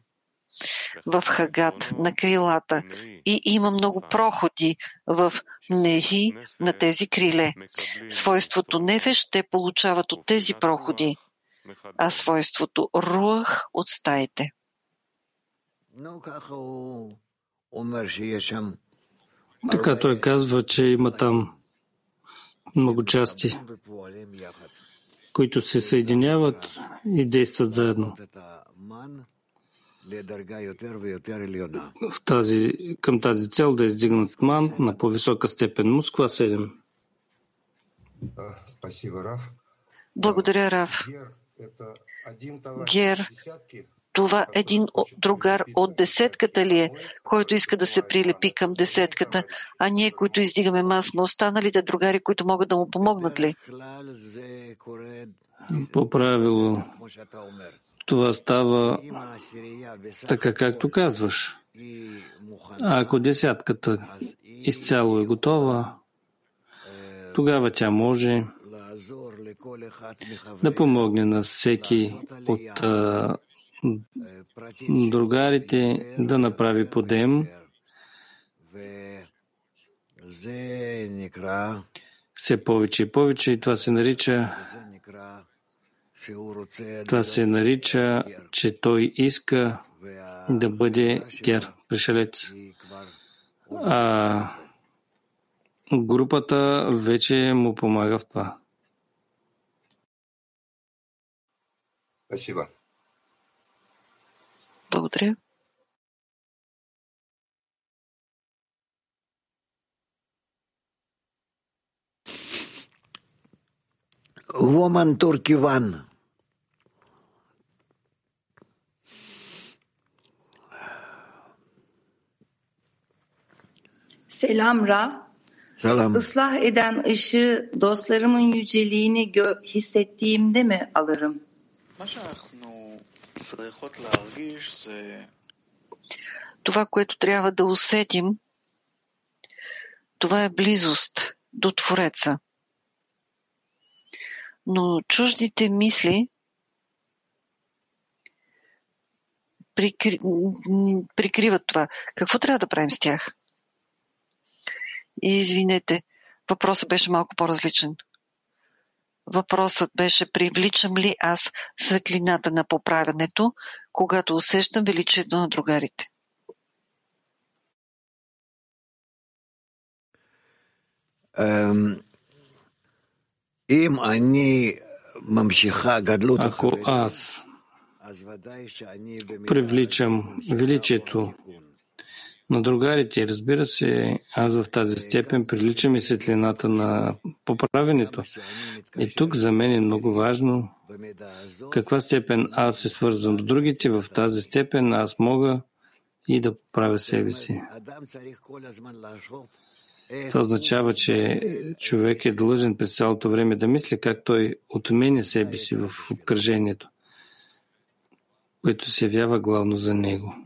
S1: в Хагат на крилата и има много проходи в Нехи на тези криле. Свойството Нефеш те получават от тези проходи а свойството руах от стаите.
S2: Така той казва, че има там много части, които се съединяват и действат заедно. В тази, към тази цел да издигнат ман на по-висока степен. Москва 7.
S1: Благодаря, Раф. Гер, това един другар от десетката ли е, който иска да се прилепи към десетката, а ние, които издигаме мас на останалите другари, които могат да му помогнат ли?
S2: По правило, това става така, както казваш. А ако десятката изцяло е готова, тогава тя може да помогне на всеки от другарите да направи подем. Все повече и повече и това се нарича това се нарича, че той иска да бъде гер, пришелец. А групата вече му помага в това.
S10: Спасибо.
S1: Благодаря.
S11: Woman Turkey One.
S12: Selam Ra.
S11: Selam.
S12: Islah eden ışığı dostlarımın yüceliğini hissettiğimde mi alırım?
S1: Това, което трябва да усетим, Това е близост до Твореца. Но чуждите мисли прикри... прикриват това. Какво трябва да правим с тях? И извинете, въпросът беше малко по-различен. Въпросът беше привличам ли аз светлината на поправянето, когато усещам величието на другарите.
S2: Ако аз привличам величието на другарите, разбира се, аз в тази степен привличам и светлината на поправенето. И тук за мен е много важно каква степен аз се свързвам с другите, в тази степен аз мога и да поправя себе си. Това означава, че човек е длъжен през цялото време да мисли как той отменя себе си в обкръжението, което се явява главно за него.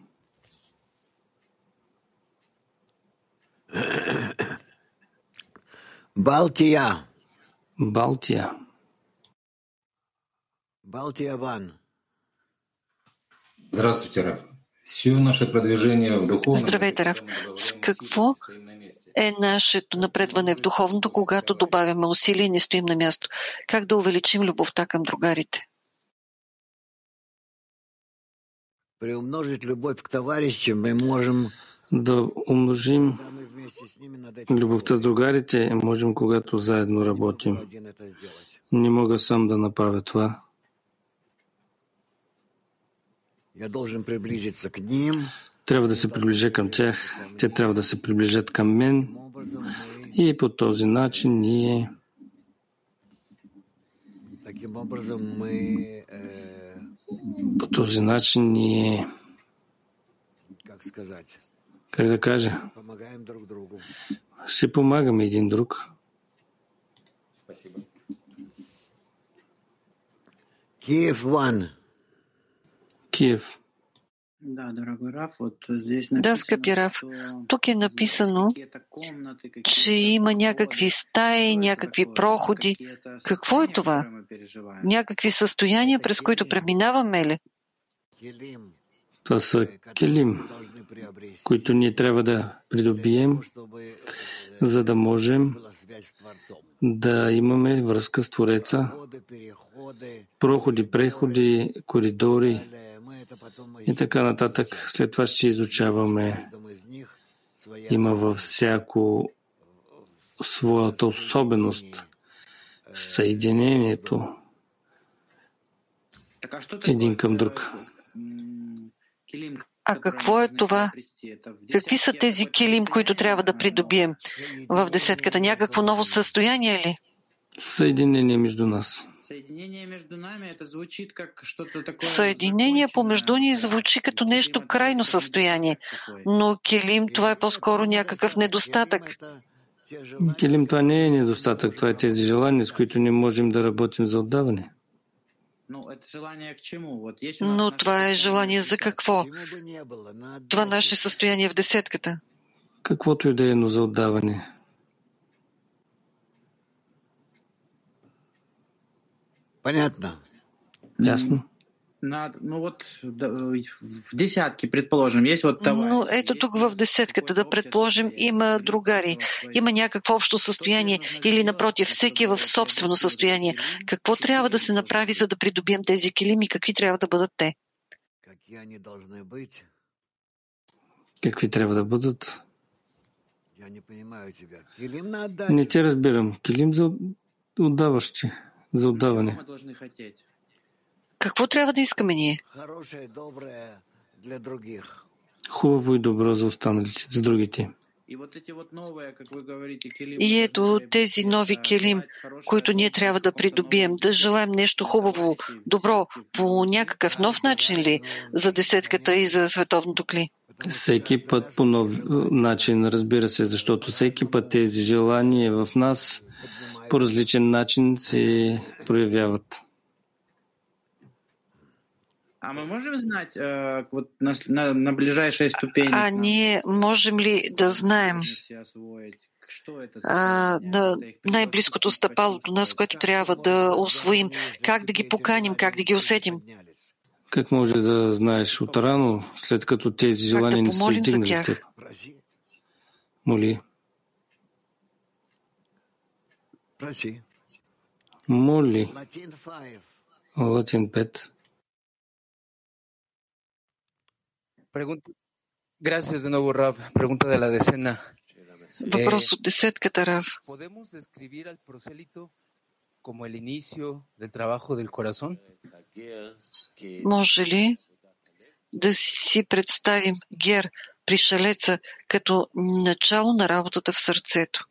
S11: Балтия.
S2: Балтия.
S11: Балтия Ван.
S10: Здравствуйте, Раф. Все наше продвижение в духовном...
S1: Здравейте, Раф. С какво е нашето напредване в духовното, когато добавяме усилия и не стоим на място? Как да увеличим любовта към другарите?
S11: Приумножить любовь к товарищам мы можем
S2: да умножим любовта с другарите, можем когато заедно работим. Не мога сам да направя това. Трябва да се приближа към тях, те трябва да се приближат към мен. И по този начин ние по този начин ние как да кажа, се помагаме един друг.
S11: Киев Ван.
S2: Киев.
S1: Да, скъпи Раф, тук е написано, че има някакви стаи, някакви проходи. Какво е това? Някакви състояния, през които преминаваме ли?
S2: Това са келим, които ние трябва да придобием, за да можем да имаме връзка с Твореца, проходи, преходи, коридори и така нататък. След това ще изучаваме. Има във всяко своята особеност, съединението един към друг.
S1: А какво е това? Какви са тези килим, които трябва да придобием в десетката? Някакво ново състояние ли?
S2: Съединение между нас.
S1: Съединение помежду ни звучи като нещо крайно състояние, но килим това е по-скоро някакъв недостатък.
S2: Килим това не е недостатък, това е тези желания, с които не можем да работим за отдаване.
S1: Но това е желание за какво? Това наше състояние в десетката.
S2: Каквото и да е, но за отдаване.
S11: Понятно.
S2: Ясно.
S13: Ну вот в десятки, предположим, есть вот
S1: товарищ. Ну, ето тук в десетката, да предположим, има другари, има някакво общо състояние или напротив, всеки е в собствено състояние. Какво трябва да се направи, за да придобием тези килими? Какви трябва да бъдат те?
S2: Какви трябва да бъдат? Не те разбирам. Килим за отдаващи, за отдаване.
S1: Какво трябва да искаме ние?
S2: Хубаво и добро за останалите, за другите.
S1: И ето тези нови келим, които ние трябва да придобием, да желаем нещо хубаво, добро, по някакъв нов начин ли за десетката и за световното кли?
S2: Всеки път по нов начин, разбира се, защото всеки път тези желания в нас по различен начин се проявяват.
S13: А мы можем знать э, вот на, на, на ближайшие ступени?
S1: А ние можем ли да знаем на най-близкото стъпало до нас, което трябва да освоим, как да ги поканим, как да ги усетим.
S2: Как може да знаеш от рано, след като тези желания
S1: да
S2: не са теб? Моли. Моли. Латин 5.
S8: Pregunta. Gracias de nuevo, Rab. Pregunta de la decena.
S1: Въпрос от десетката, Рав.
S8: ¿Podemos describir al prosélito como el inicio del trabajo del corazón?
S1: Може ли да си представим Гер, пришелеца, като начало на работата в сърцето?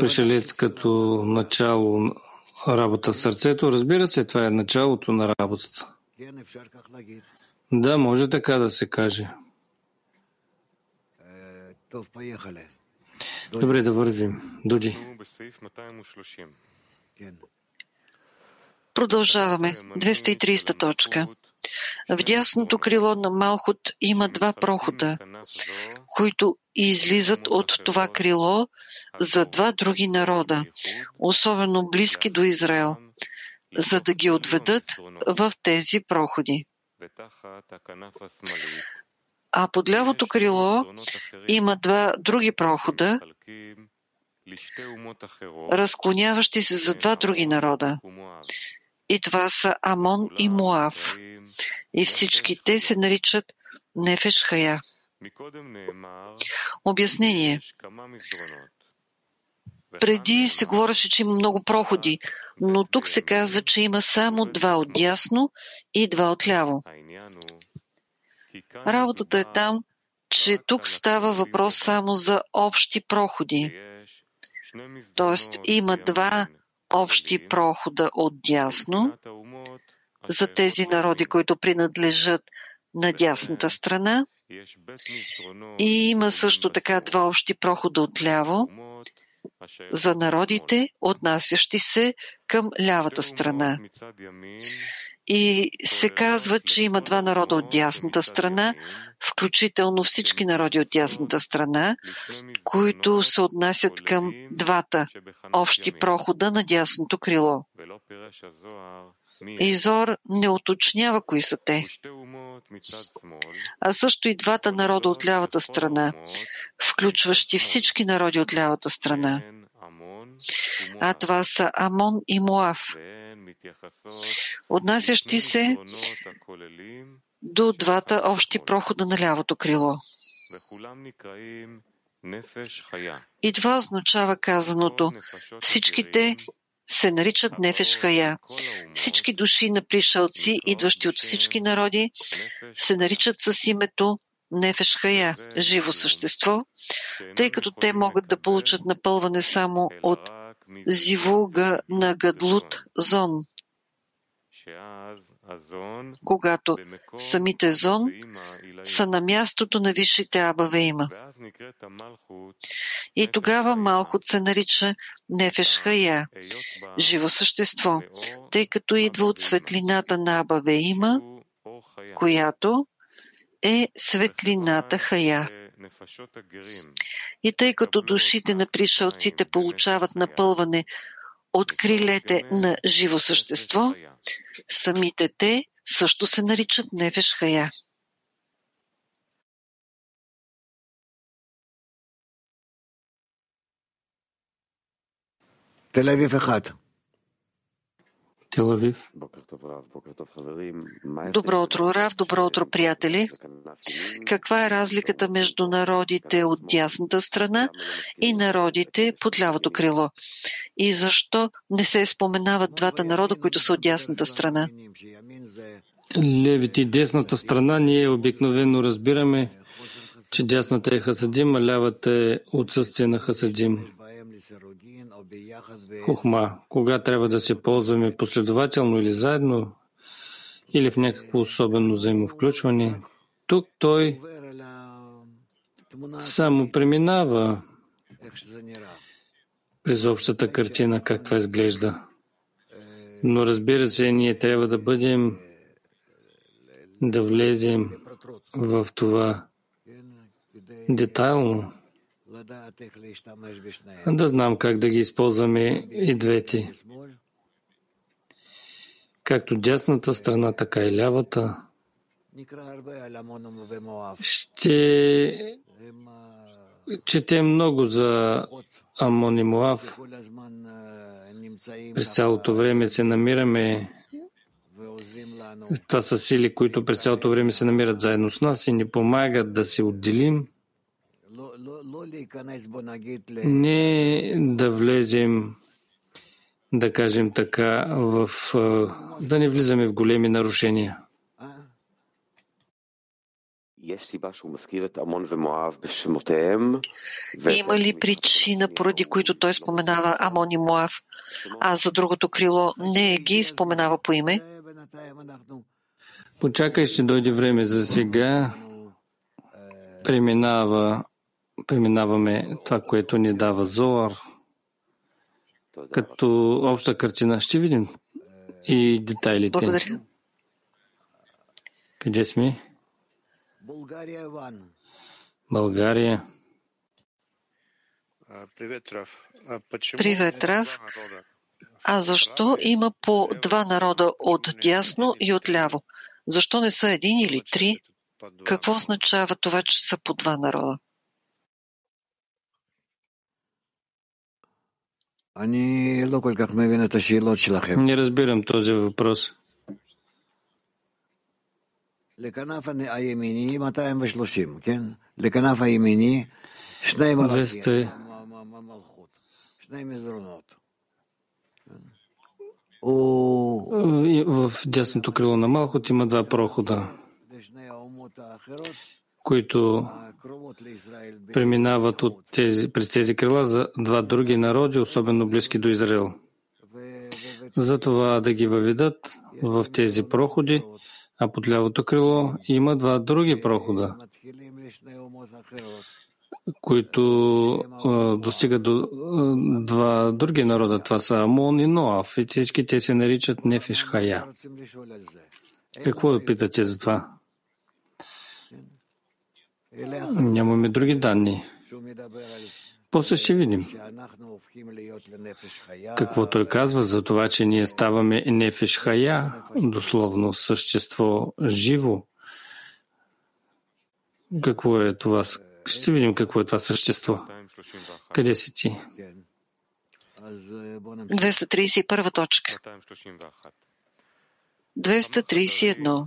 S2: Пришелец като начало работа в сърцето, разбира се, това е началото на работата. Да, може така да се каже. Добре, да вървим. Дуди.
S1: Продължаваме. 230 точка. В дясното крило на Малхут има два прохода, които излизат от това крило за два други народа, особено близки до Израел, за да ги отведат в тези проходи. А под лявото крило има два други прохода, разклоняващи се за два други народа. И това са Амон и Муав. И всички те се наричат Нефеш Хая. Обяснение. Преди се говореше, че има много проходи, но тук се казва, че има само два от дясно и два от ляво. Работата е там, че тук става въпрос само за общи проходи. Тоест има два общи прохода от дясно за тези народи, които принадлежат на дясната страна. И има също така два общи прохода от ляво за народите, отнасящи се към лявата страна. И се казва, че има два народа от дясната страна, включително всички народи от дясната страна, които се отнасят към двата общи прохода на дясното крило. Изор не уточнява кои са те. А също и двата народа от лявата страна, включващи всички народи от лявата страна. А това са Амон и Муав, отнасящи се до двата общи прохода на лявото крило. И това означава казаното. Всичките се наричат Нефеш Хая. Всички души на пришълци, идващи от всички народи, се наричат с името Нефеш Хая, живо същество, тъй като те могат да получат напълване само от зивуга на Гадлут Зон, когато самите зон са на мястото на висшите абаве има. И тогава Малхут се нарича Нефеш Хая, живо същество, тъй като идва от светлината на абаве има, която е светлината Хая. И тъй като душите на пришълците получават напълване от крилете на живо същество, самите те също се наричат Нефеш Хая.
S11: Тель-Авив 1.
S2: Телавив.
S1: Добро утро, Рав. Добро утро, приятели. Каква е разликата между народите от дясната страна и народите под лявото крило? И защо не се споменават двата народа, които са от дясната страна?
S2: Левите и десната страна ние обикновено разбираме, че дясната е хасадим, а лявата е отсъствие на хасадим. Хухма, кога трябва да се ползваме последователно или заедно, или в някакво особено взаимовключване. Тук той само преминава през общата картина, как това изглежда. Но разбира се, ние трябва да бъдем, да влезем в това детайлно, да знам как да ги използваме и двете. Както дясната страна, така и лявата. Ще четем много за Амон и Моав. През цялото време се намираме. Това са сили, които през цялото време се намират заедно с нас и ни помагат да се отделим. Не да влезем, да кажем така, в, да не влизаме в големи нарушения.
S1: Има ли причина, поради които той споменава Амон и Моав, а за другото крило не ги споменава по име?
S2: Почакай, ще дойде време за сега. Преминава, преминаваме това, което ни дава Зоар. Като обща картина ще видим и детайлите.
S1: Благодаря.
S2: Къде сме? България.
S14: Привет, Раф. А почему
S1: Привет, Раф. А защо има по два народа от дясно и от ляво? Защо не са един или три? Какво означава това, че са по два народа?
S2: Не разбирам този въпрос.
S11: לכנף הימיני 230, כן? לכנף הימיני שני מלאכים,
S2: 200.
S11: מלכות, שני מסדרונות. הוא
S2: И В дясното крило на Малхот има два прохода,
S11: לשני האומות האחרות
S2: които преминават от тези, през тези крила за два други народи, особено близки до Израел. Затова да ги въведат в тези проходи, а под лявото крило има два други прохода, които а, достигат до а, два други народа. Това са Амон и Ноав. И всички те се наричат
S11: Нефишхая.
S2: Какво питате за това? Нямаме други данни. После ще видим какво той казва за това, че ние ставаме нефиш дословно същество живо. Какво е това? Ще видим какво е това същество. Къде си ти?
S1: 231 точка. 231.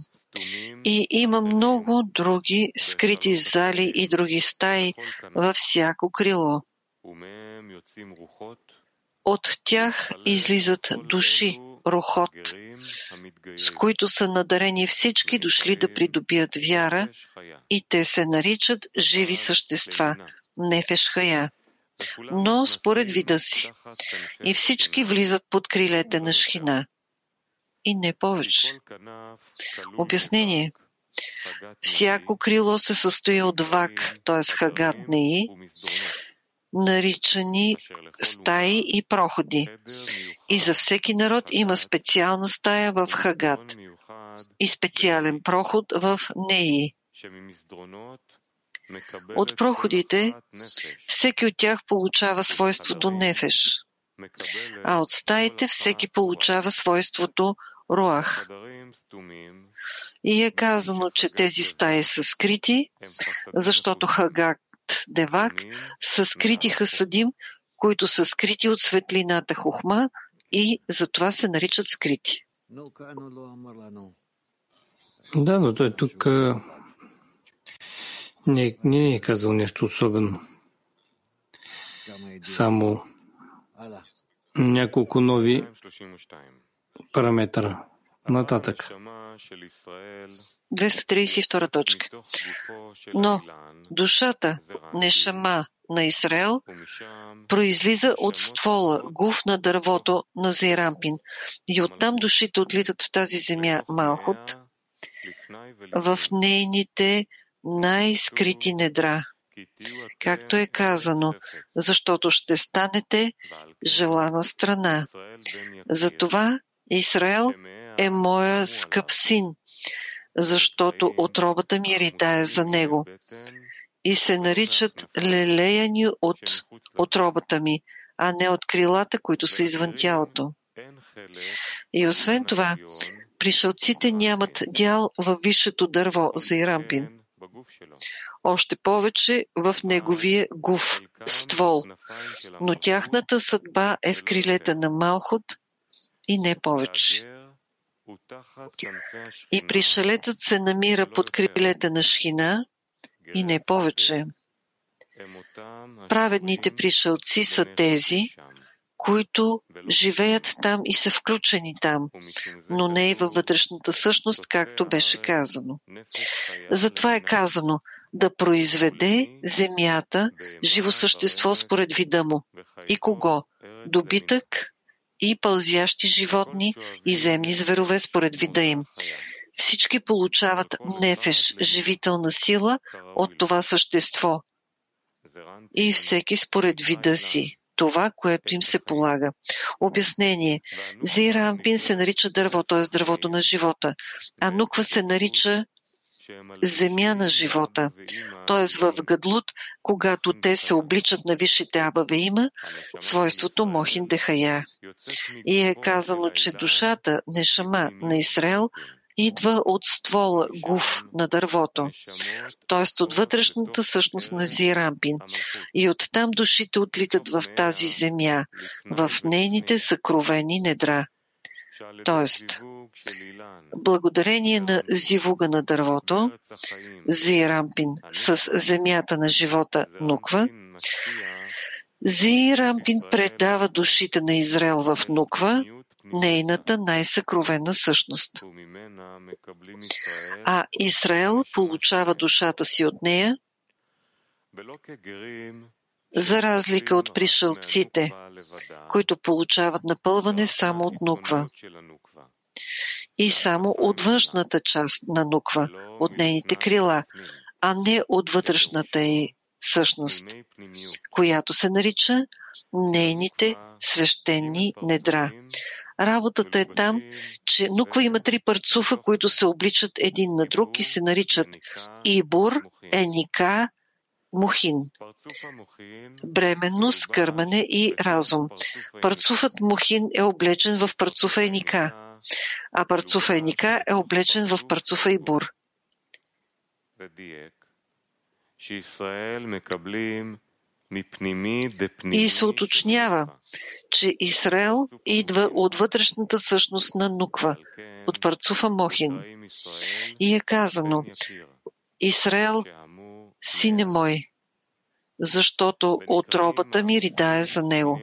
S1: И има много други скрити зали и други стаи във всяко крило. От тях излизат души, рухот, с които са надарени всички дошли да придобият вяра и те се наричат живи същества, нефеш хая, но според вида си. И всички влизат под крилете на Шхина. И не повече. Обяснение. Всяко крило се състои от вак, т.е. хагат неи, наричани стаи и проходи. И за всеки народ има специална стая в Хагат. и специален проход в Неи. От проходите всеки от тях получава свойството нефеш, а от стаите всеки получава свойството Руах. И е казано, че тези стаи са скрити, защото Хагакт Девак са скрити Хасадим, които са скрити от светлината Хухма, и затова се наричат скрити.
S2: Да, но той тук не, не е казал нещо особено. Само няколко нови параметъра. Нататък.
S1: 232 точка. Но душата, нешама на Израел, произлиза от ствола, гуф на дървото на Зейрампин. И оттам душите отлитат в тази земя Малхот, в нейните най-скрити недра. Както е казано, защото ще станете желана страна. Затова Израел е моя скъп син, защото отробата ми ритае за него. и се наричат лелеяни от отробата ми, а не от крилата, които са извън тялото. И освен това, пришълците нямат дял във висшето дърво за Ирампин. Още повече в неговия гуф, ствол, но тяхната съдба е в крилета на Малхот и не повече. И пришелецът се намира под крилете на Шхина и не повече. Праведните пришелци са тези, които живеят там и са включени там, но не и във вътрешната същност, както беше казано. Затова е казано да произведе земята живо същество според вида му. И кого? Добитък и пълзящи животни и земни зверове според вида им. Всички получават нефеш, живителна сила от това същество. И всеки според вида си това, което им се полага. Обяснение. Зира Ампин се нарича дърво, т.е. дървото на живота, а Нуква се нарича земя на живота. Т.е. в Гадлут, когато те се обличат на висшите Абаве има свойството Мохин Дехая. И е казано, че душата, нешама на Израел, идва от ствола, гуф на дървото, т.е. от вътрешната същност на Зирампин. И оттам душите отлитат в тази земя, в нейните съкровени недра. Тоест, благодарение на зивуга на дървото, Зирампин с земята на живота Нуква, Зирампин предава душите на Израел в Нуква, нейната най-съкровена същност. А Израел получава душата си от нея, за разлика от пришълците, които получават напълване само от нуква и само от външната част на нуква, от нейните крила, а не от вътрешната й същност, която се нарича нейните свещени недра. Работата е там, че Нуква има три парцуфа, които се обличат един на друг и се наричат Ибур, Еника, Мухин. Бременност, кърмане и разум. Парцуфът Мухин е облечен в парцуфа Еника, а парцуфа Еника е облечен в парцуфа Ибур. И се уточнява, че Израел идва от вътрешната същност на Нуква, от парцуфа Мохин. И е казано, Израел, сине мой, защото отробата ми ридае за него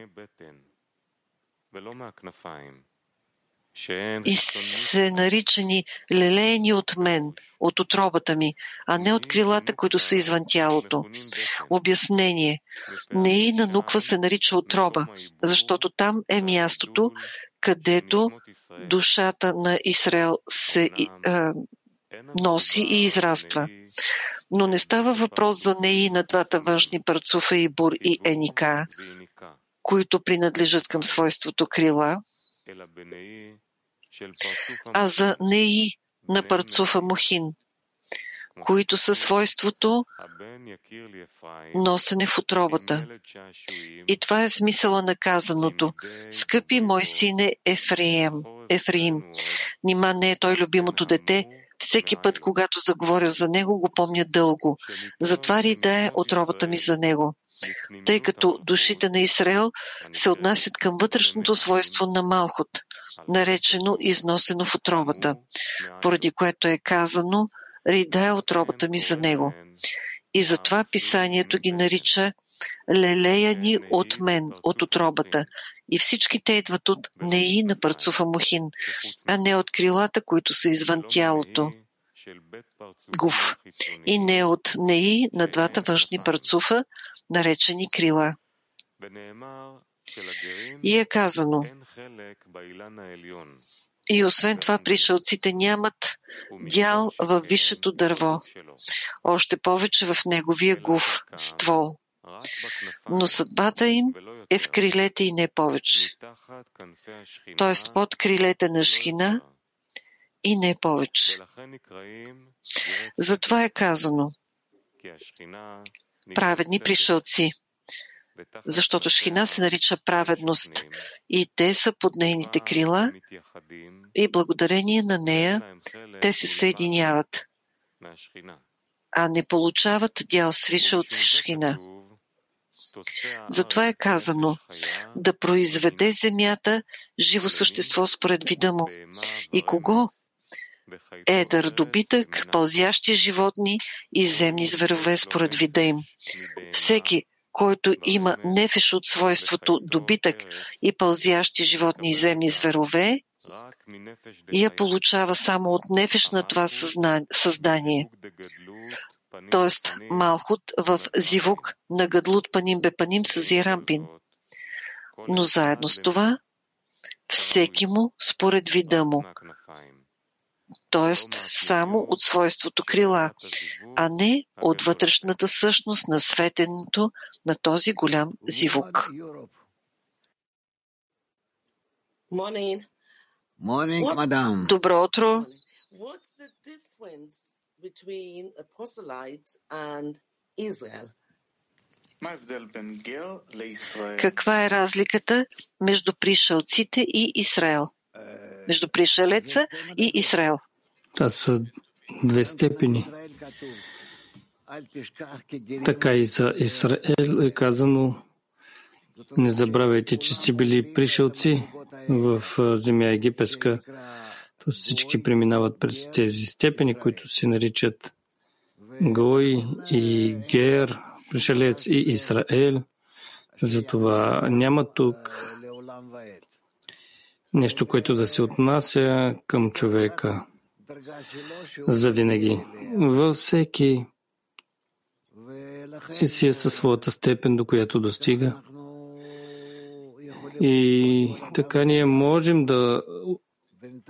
S1: и се наричани лелеени от мен, от отробата ми, а не от крилата, които са извън тялото. Обяснение. Не и на нуква се нарича отроба, защото там е мястото, където душата на Израел се а, носи и израства. Но не става въпрос за неи на двата външни парцуфа и бур и еника, които принадлежат към свойството крила, а за неи на парцуфа Мухин, които са свойството носене в отробата. И това е смисъла на казаното. Скъпи мой сине Ефреем, Ефреим, нима не е той любимото дете, всеки път, когато заговоря за него, го помня дълго. Затова ридае отробата ми за него? Тъй като душите на Израел се отнасят към вътрешното свойство на Малхот, наречено износено в отробата, поради което е казано «Ридая отробата ми за него». И затова писанието ги нарича лелеяни от мен, от отробата. И всички те идват от неи на парцуфа Мухин, а не от крилата, които са извън тялото. Гуф. И не от неи на двата външни парцуфа, наречени крила. И е казано, и освен това пришълците нямат дял във висшето дърво, още повече в неговия гуф, ствол. Но съдбата им е в крилете и не повече. Т.е. под крилете на Шхина и не повече. Затова е казано, праведни пришълци, защото Шхина се нарича праведност и те са под нейните крила и благодарение на нея те се съединяват, а не получават дял свише от Шхина. Затова е казано да произведе земята живо същество според вида му. И кого? Едър добитък, пълзящи животни и земни зверове според вида им. Всеки, който има нефеш от свойството добитък и пълзящи животни и земни зверове, я получава само от нефеш на това създание. Тоест Малхут в Зивук на Гадлут Паним Бепаним с Зирампин. Но заедно с това, всеки му според вида му, т.е. само от свойството крила, а не от вътрешната същност на светенето на този голям зивук. Добро утро. Каква е разликата между пришълците и Израел? Между пришелеца и Израел?
S2: Това са две степени. Така и за Израел е казано не забравяйте, че сте били пришелци в земя египетска. То всички преминават през тези степени, които се наричат Гой и Гер, пришелец и Израел. Затова няма тук нещо, което да се отнася към човека за винаги. Във всеки си е със своята степен, до която достига. И така ние можем да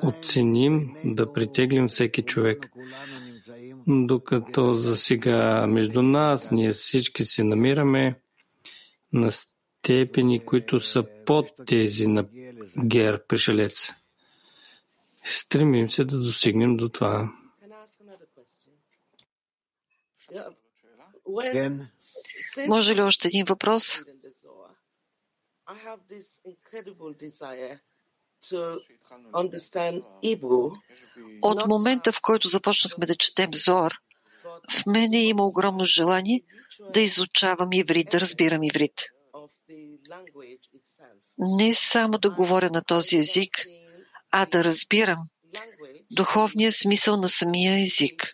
S2: оценим, да притеглим всеки човек. Докато за сега между нас ние всички се намираме на степени, които са под тези на гер пришелец. Стремим се да достигнем до това.
S1: Може ли още един въпрос? От момента, в който започнахме да четем Зор, в мене има огромно желание да изучавам иврит, да разбирам иврит. Не само да говоря на този език, а да разбирам духовния смисъл на самия език,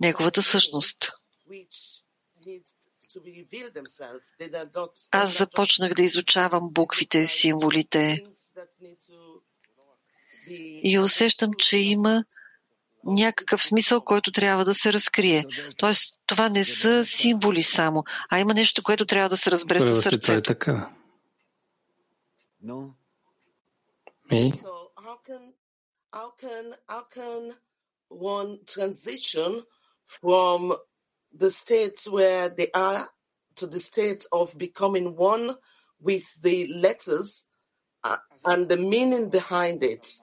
S1: неговата същност. Аз започнах да изучавам буквите, символите и усещам, че има някакъв смисъл, който трябва да се разкрие. Тоест, това не са символи само, а има нещо, което трябва да се разбере със сърцето. Е
S2: така. И?
S15: one transition from the states where they are to the state of becoming one with the letters and the meaning behind it.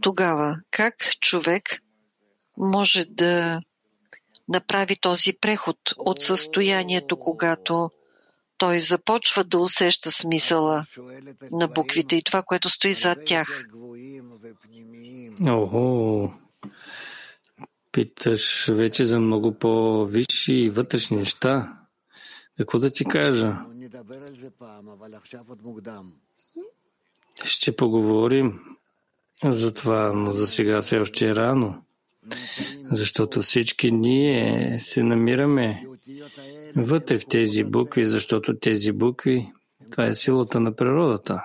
S1: Тогава как човек може да направи този преход от състоянието, когато той започва да усеща смисъла на буквите и това, което стои зад тях.
S2: Ого, питаш вече за много по-висши и вътрешни неща. Какво да ти кажа? Ще поговорим за това, но за сега все още е рано. Защото всички ние се намираме вътре в тези букви, защото тези букви, това е силата на природата.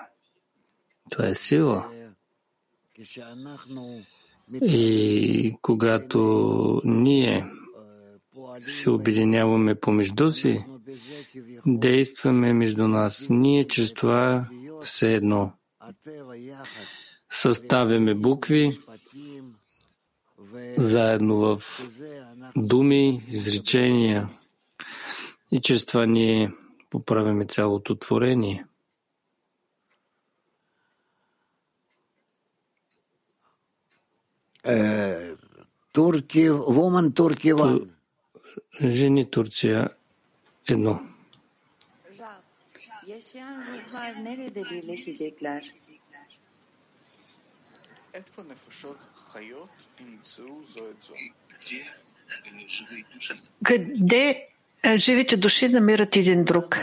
S2: Това е сила. И когато ние се обединяваме помежду си, действаме между нас. Ние чрез това все едно съставяме букви заедно в думи, изречения и чрез това ние поправяме цялото творение.
S11: Е, турки, Woman Turkey
S16: Жени Турция едно.
S17: Къде е, живите души намират един друг.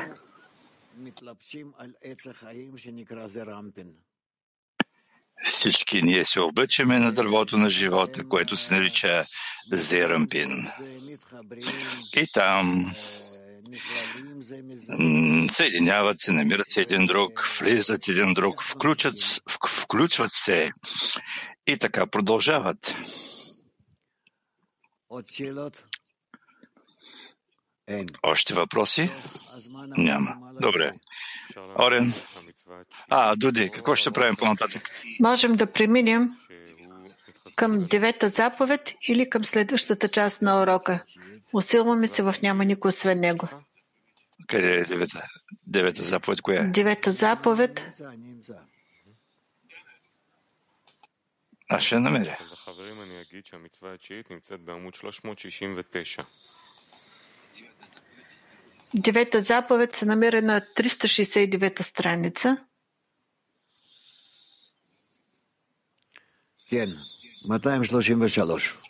S18: Всички ние се обличаме на дървото на живота, което се нарича Зерампин. И там съединяват се, намират се един друг, влизат един друг, включат, включват се и така продължават. Още въпроси? Няма. Добре. Орен. А, Дуди, какво ще правим по-нататък?
S17: Можем да преминем към девета заповед или към следващата част на урока. Усилваме се в няма никой освен него.
S18: Къде е девета, девета заповед? Коя е?
S17: Девета заповед.
S18: Аз ще намеря.
S17: Девета заповед се намира на 369 страница.
S11: כן, 233.